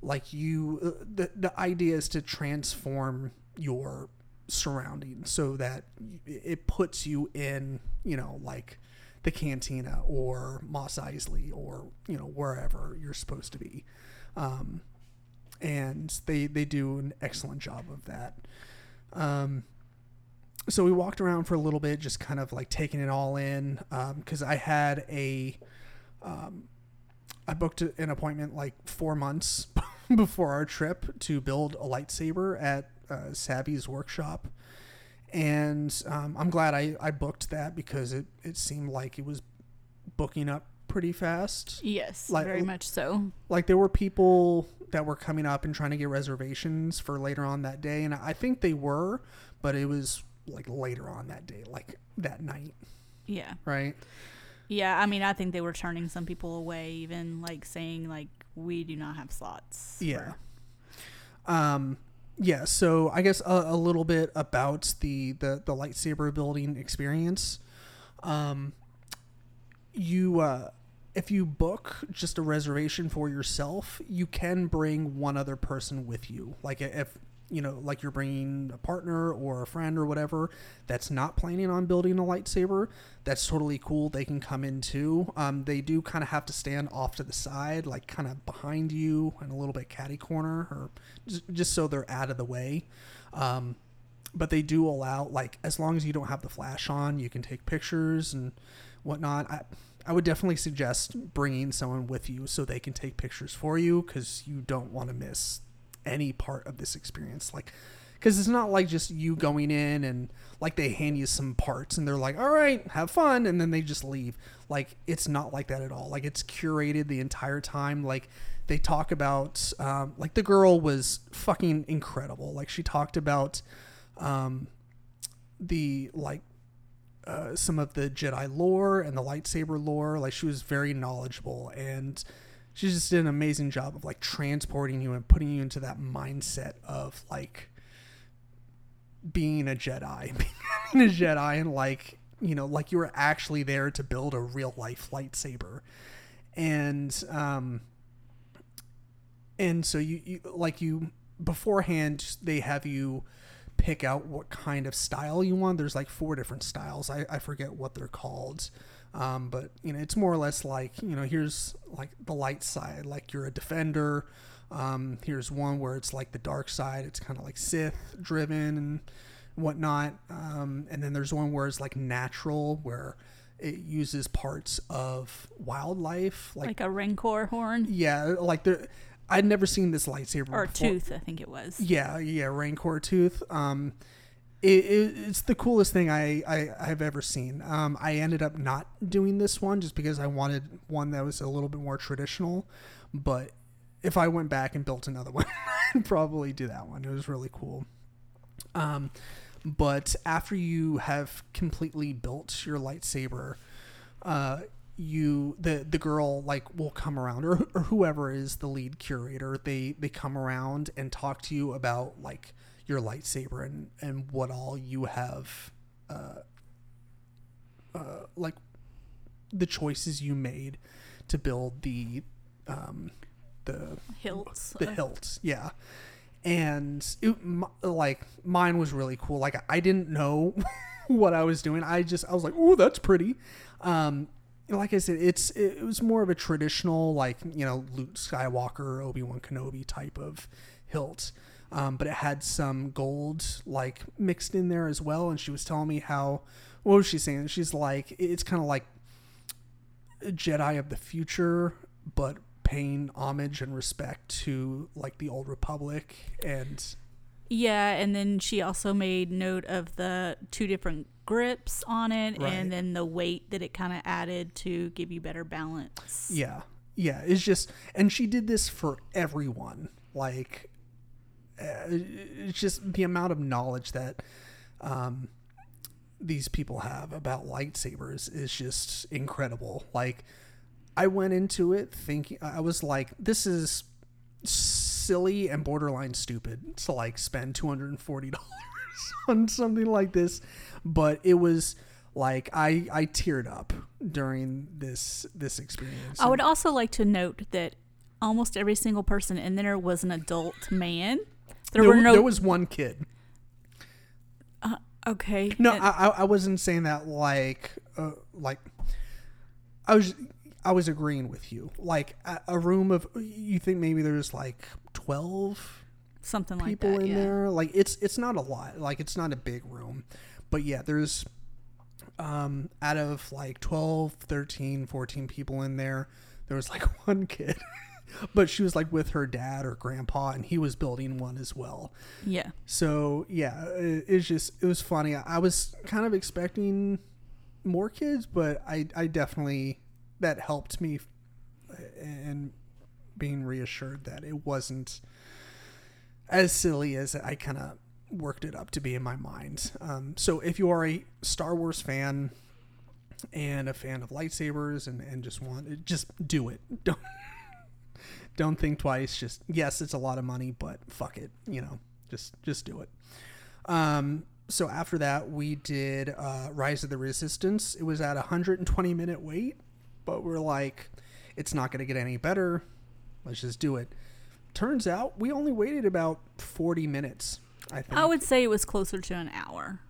Like you, uh, the the idea is to transform your surroundings so that it puts you in, you know, like the cantina or Mos Eisley or you know wherever you're supposed to be. Um, and they they do an excellent job of that. Um, so we walked around for a little bit, just kind of like taking it all in, Um because I had a, um, I booked an appointment like four months before our trip to build a lightsaber at uh, Savi's workshop, and um, I'm glad I, I booked that because it it seemed like it was booking up pretty fast. Yes. Like- very much so. Like there were people that were coming up and trying to get reservations for later on that day, and I think they were, but it was like later on that day, like that night, Yeah. right? Yeah. I mean, I think they were turning some people away, even like saying like we do not have slots. Yeah. Um, yeah. So I guess a, a little bit about the the the lightsaber building experience. Um, you uh, if you book just a reservation for yourself, you can bring one other person with you. Like if you know, like you're bringing a partner or a friend or whatever that's not planning on building a lightsaber, that's totally cool. They can come in too. Um, they do kind of have to stand off to the side, like kind of behind you and a little bit catty corner, or just, so they're out of the way. Um, but they do allow, like, as long as you don't have the flash on, you can take pictures and whatnot. I, I would definitely suggest bringing someone with you so they can take pictures for you because you don't want to miss any part of this experience. Like, because it's not like just you going in and like they hand you some parts and they're like, all right, have fun. And then they just leave. Like, it's not like that at all. Like, it's curated the entire time. Like, they talk about, um, like, the girl was fucking incredible. Like, she talked about, um, the, like, uh, some of the Jedi lore and the lightsaber lore. Like she was very knowledgeable and she just did an amazing job of like transporting you and putting you into that mindset of like being a Jedi, being a Jedi, and like you know, like you were actually there to build a real life lightsaber, and um, and so you, you like you beforehand they have you pick out what kind of style you want. There's like four different styles. I, I forget what they're called. Um, but you know, it's more or less like, you know, here's like the light side, like you're a defender. Um, here's one where it's like the dark side. It's kind of like Sith driven and whatnot. Um, and then there's one where it's like natural, where it uses parts of wildlife, like Like a rancor horn. yeah, like the I'd never seen this lightsaber or before. tooth, I think it was. Yeah, yeah, Rancor tooth. Um, it, it, it's the coolest thing I, I I've ever seen. Um, I ended up not doing this one just because I wanted one that was a little bit more traditional. But if I went back and built another one, I'd probably do that one. It was really cool. Um, but after you have completely built your lightsaber, uh, you the the girl like will come around or, or whoever is the lead curator they they come around and talk to you about like your lightsaber and and what all you have uh uh like the choices you made to build the um the Hilts. the hilts yeah. And it, like mine was really cool. Like i didn't know what i was doing. I just i was like oh that's pretty. Um like i said it's it was more of a traditional like you know luke skywalker obi-wan kenobi type of hilt um, but it had some gold like mixed in there as well and she was telling me how what was she saying she's like it's kind of like a jedi of the future but paying homage and respect to like the old republic and Yeah, and then she also made note of the two different grips on it Right. and then the weight that it kind of added to give you better balance. yeah yeah it's just and she did this for everyone like it's just the amount of knowledge that um these people have about lightsabers is just incredible like i went into it thinking i was like this is silly and borderline stupid to like spend $240 on something like this but it was like i i teared up during this this experience I would also like to note that almost every single person in there was an adult man. There were no there was one kid okay. no and- I, I wasn't saying that like uh, like i was i was agreeing with you like a, a room of you think maybe there's like 12 something like people that. in yeah. there like it's it's not a lot like it's not a big room but yeah there's um out of like 12 13 14 people in there there was like one kid but she was like with her dad or grandpa and he was building one as well Yeah. so yeah it, it's just it was funny I, I was kind of expecting more kids but i i definitely that helped me and being reassured that it wasn't as silly as I kind of worked it up to be in my mind. Um, so if you are a Star Wars fan and a fan of lightsabers and, and just want it just do it. Don't don't think twice. Just yes, it's a lot of money, but fuck it. You know, just just do it. Um, so after that, we did uh, Rise of the Resistance. It was at a 120 minute wait, but we're like, it's not going to get any better. Let's just do it. Turns out we only waited about 40 minutes. I think. I would say it was closer to an hour.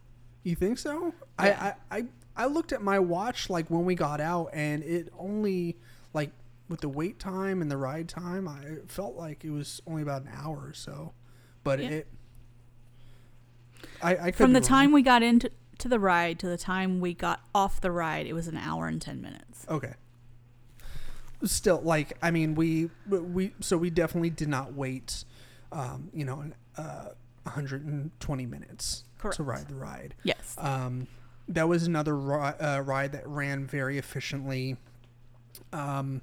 You think so? Yeah. I, I I looked at my watch like when we got out, and it only like with the wait time and the ride time, I it felt like it was only about an hour or so. But Yeah. it, I, I could From the time we got into to the ride to the time we got off the ride, it was an hour and 10 minutes. Okay. Still, like I mean, we we so we definitely did not wait, um, you know, uh, 120 minutes Correct. to ride the ride. Yes. Um, that was another ri- uh, ride that ran very efficiently. Um,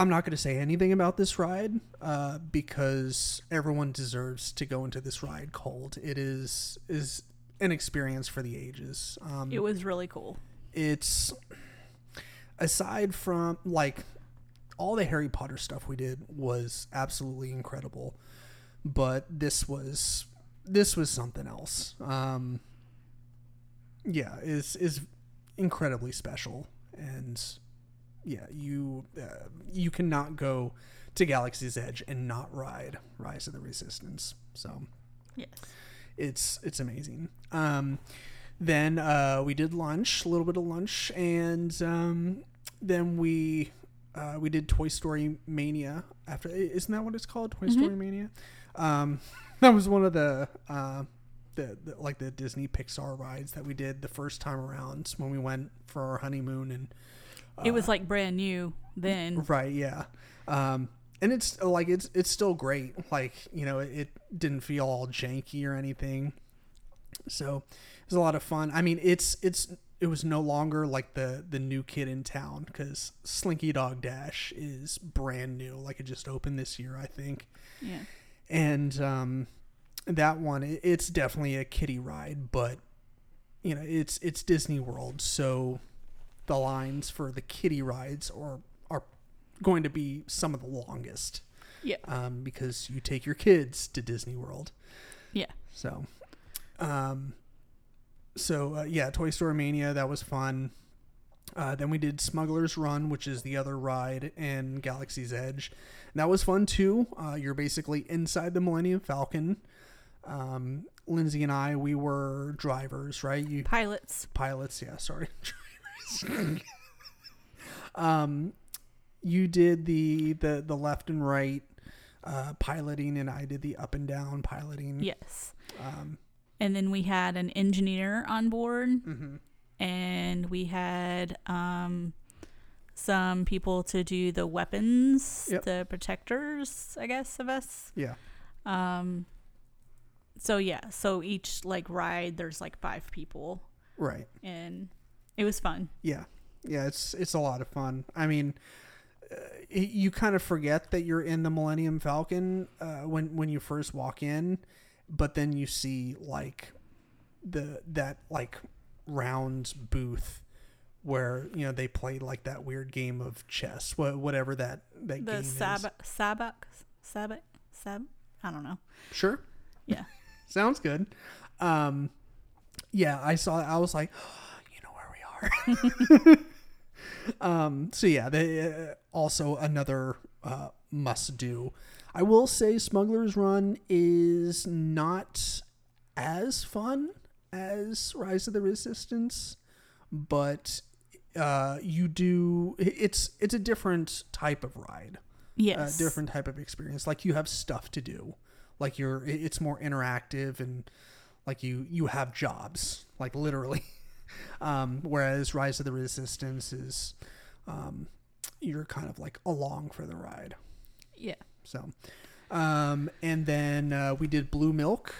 I'm not going to say anything about this ride uh, because everyone deserves to go into this ride cold. It is is an experience for the ages. Um, it was really cool. it's aside from like all the Harry Potter stuff we did was absolutely incredible, but this was this was something else. Um, yeah, is is incredibly special, and yeah, you uh, you cannot go to Galaxy's Edge and not ride Rise of the Resistance. So Yes. it's it's amazing. Um, then uh, we did lunch, a little bit of lunch, and um, then we uh, we did Toy Story Mania. After isn't that what it's called? Toy Story Mania. Um, that was one of the, uh, the the like the Disney Pixar rides that we did the first time around when we went for our honeymoon and it was like brand new then. Right, yeah. Um, and it's like it's it's still great. Like you know, it, it didn't feel all janky or anything. So it was a lot of fun. I mean, it's it's it was no longer like the the new kid in town because Slinky Dog Dash is brand new. Like it just opened this year, I think. Yeah. And um, that one, it, it's definitely a kiddie ride, but you know, it's it's Disney World, so the lines for the kiddie rides are are going to be some of the longest. Yeah. Um, because you take your kids to Disney World. Yeah. So, um, so uh, yeah, Toy Story Mania that was fun. Uh, then we did Smuggler's Run, which is the other ride in Galaxy's Edge. And that was fun too. Uh, you're basically inside the Millennium Falcon. Um, Lindsay and I, we were drivers, right? You Pilots. pilots, yeah. Sorry, um, you did the the the left and right uh, piloting, and I did the up and down piloting. Yes. Um, And then we had an engineer on board, mhm. and we had um, some people to do the weapons, Yep. the protectors, I guess, of us. Yeah. Um, so yeah, so each like ride, there's like five people, Right. and it was fun. Yeah, yeah, it's it's a lot of fun. I mean, uh, you kind of forget that you're in the Millennium Falcon uh, when when you first walk in, but then you see like the that like round booth where you know they play like that weird game of chess, wha- whatever that that The game is. sabacc, sabacc, sabacc, sab. I don't know. Sure. Yeah. Sounds good. Um, yeah, I saw. I was like, you know where we are. um, so yeah, they, uh, also another uh, must do. I will say, Smuggler's Run is not as fun as Rise of the Resistance, but uh, you do. It's it's a different type of ride Yes. a different type of experience. Like you have stuff to do. Like you're, it's more interactive and like you you have jobs, like literally. Um, whereas Rise of the Resistance is, um, you're kind of like along for the ride. Yeah. So, um, and then uh, we did Blue Milk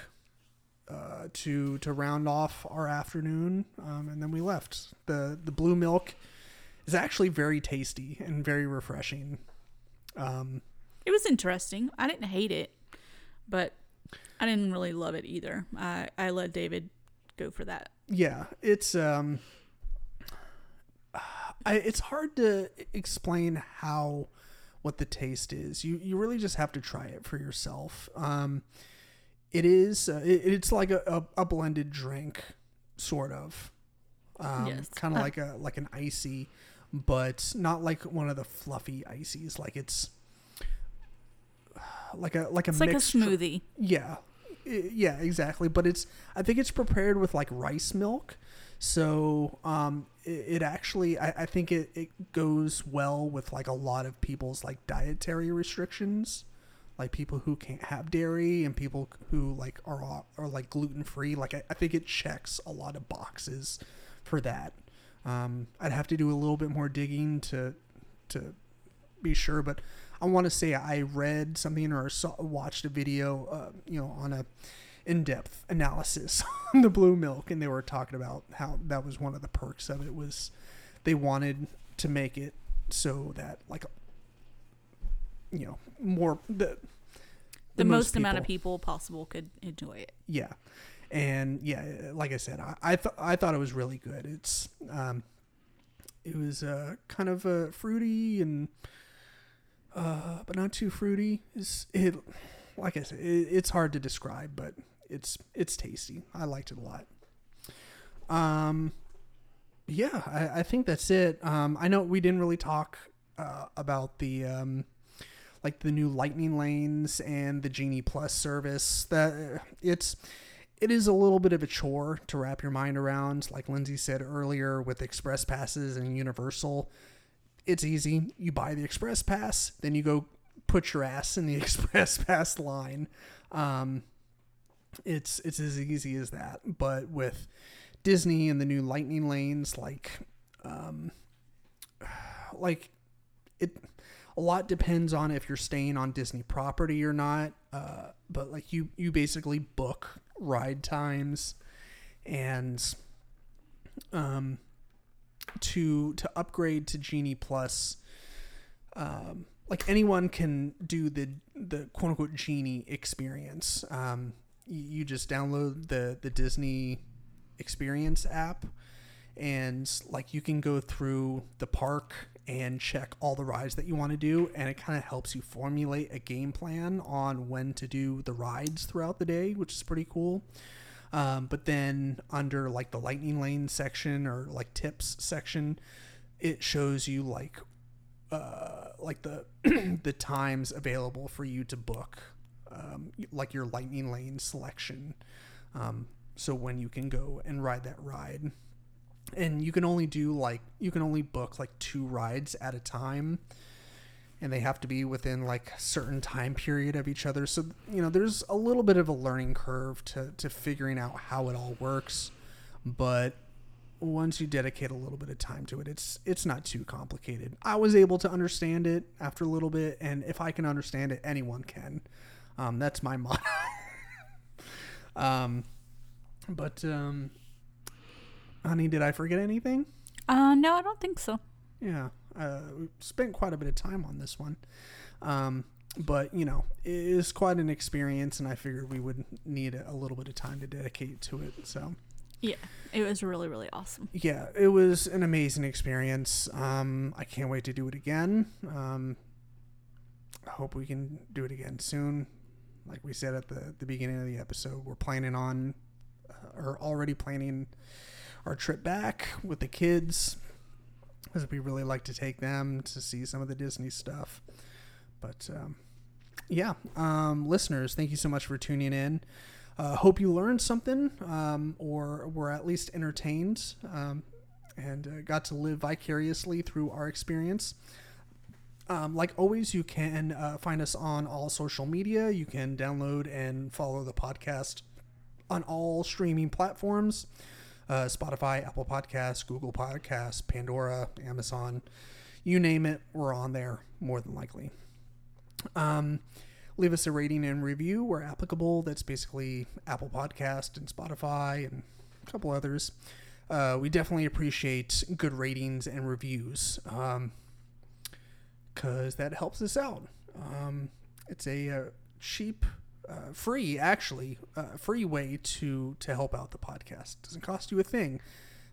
uh, to to round off our afternoon, um, and then we left. the The Blue Milk is actually very tasty and very refreshing. Um, It was interesting. I didn't hate it, but I didn't really love it either. I I let David go for that. Yeah, it's um, I, it's hard to explain how what the taste is. You you really just have to try it for yourself. Um, it is uh, it, it's like a, a, a blended drink, sort of. Um, Yes. kind of Uh. like a like an icy, but not like one of the fluffy ices. Like it's like a like a It's like a smoothie. Yeah. Yeah, exactly. But it's I think it's prepared with like rice milk. So um it, it actually I, I think it, it goes well with like a lot of people's like dietary restrictions. Like people who can't have dairy and people who like are are like gluten free. Like I, I think it checks a lot of boxes for that. Um I'd have to do a little bit more digging to to be sure, but I want to say I read something or saw, watched a video, uh, you know, on a in-depth analysis on the blue milk, and they were talking about how that was one of the perks of it was they wanted to make it so that like you know more the The, most, amount of people possible could enjoy it. yeah and yeah like i said i I, th- I thought it was really good it's um it was uh kind of uh fruity and uh but not too fruity. It's it like i said it, it's hard to describe but it's it's tasty. I liked it a lot. Um yeah i, I think that's it. Um i know we didn't really talk uh, about the um like the new lightning lanes and the genie plus service. That it's it is a little bit of a chore to wrap your mind around like lindsay said earlier with express passes and universal it's easy. You buy the express pass then you go put your ass in the express pass line. Um, it's it's as easy as that. But with disney and the new lightning lanes like um, like it a lot depends on if you're staying on Disney property or not. Uh, but like you, you basically book ride times, and um, to to upgrade to Genie Plus, um, like anyone can do the the quote unquote Genie experience. Um, you, you just download the the Disney Experience app, and like you can go through the park and check all the rides that you want to do and it kind of helps you formulate a game plan on when to do the rides throughout the day which is pretty cool um, but then under like the lightning lane section or like tips section it shows you like uh, like the the times available for you to book um, like your lightning lane selection. Um, so when you can go and ride that ride. And you can only do like you can only book like two rides at a time and they have to be within like a certain time period of each other. So you know there's a little bit of a learning curve to to figuring out how it all works. But once you dedicate a little bit of time to it it's it's not too complicated. I was able to understand it after a little bit and if i can understand it anyone can. Um, that's my motto. Um, but um, honey did i forget anything? Uh, no, I don't think so. yeah, uh, we spent quite a bit of time on this one, um, but you know, it is quite an experience, and I figured we would need a little bit of time to dedicate to it. So Yeah, it was really, really awesome. yeah, it was an amazing experience. Um, I can't wait to do it again. Um, I hope we can do it again soon. Like we said at the the beginning of the episode, we're planning on, uh, or already planning, our trip back with the kids because we really like to take them to see some of the Disney stuff. But um, yeah, um, listeners, thank you so much for tuning in. Uh, hope you learned something um, or were at least entertained um, and uh, got to live vicariously through our experience. Um, like always, you can uh, find us on all social media. You can download and follow the podcast on all streaming platforms uh, Spotify, Apple Podcasts, Google Podcasts, Pandora, Amazon, you name it, we're on there more than likely. Um, leave us a rating and review where applicable. That's basically Apple Podcast and Spotify and a couple others. Uh, we definitely appreciate good ratings and reviews because that helps us out. Um, it's a uh, cheap, uh, free actually, uh, free way to to help out the podcast. Doesn't cost you a thing.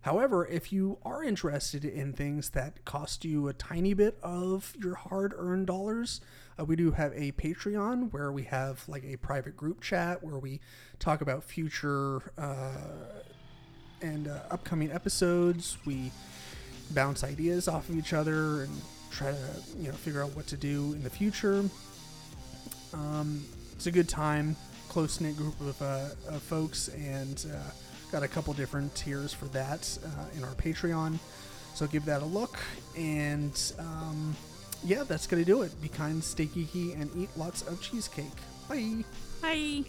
However, if you are interested in things that cost you a tiny bit of your hard-earned dollars, uh, we do have a Patreon where we have like a private group chat where we talk about future uh, and uh, upcoming episodes. We bounce ideas off of each other and try to you know figure out what to do in the future. Um, it's a good time, close knit group of, uh, of, folks, and uh, got a couple different tiers for that uh, in our Patreon. So give that a look, and um, yeah, that's gonna do it. Be kind, stay geeky, and eat lots of cheesecake. Bye. Bye.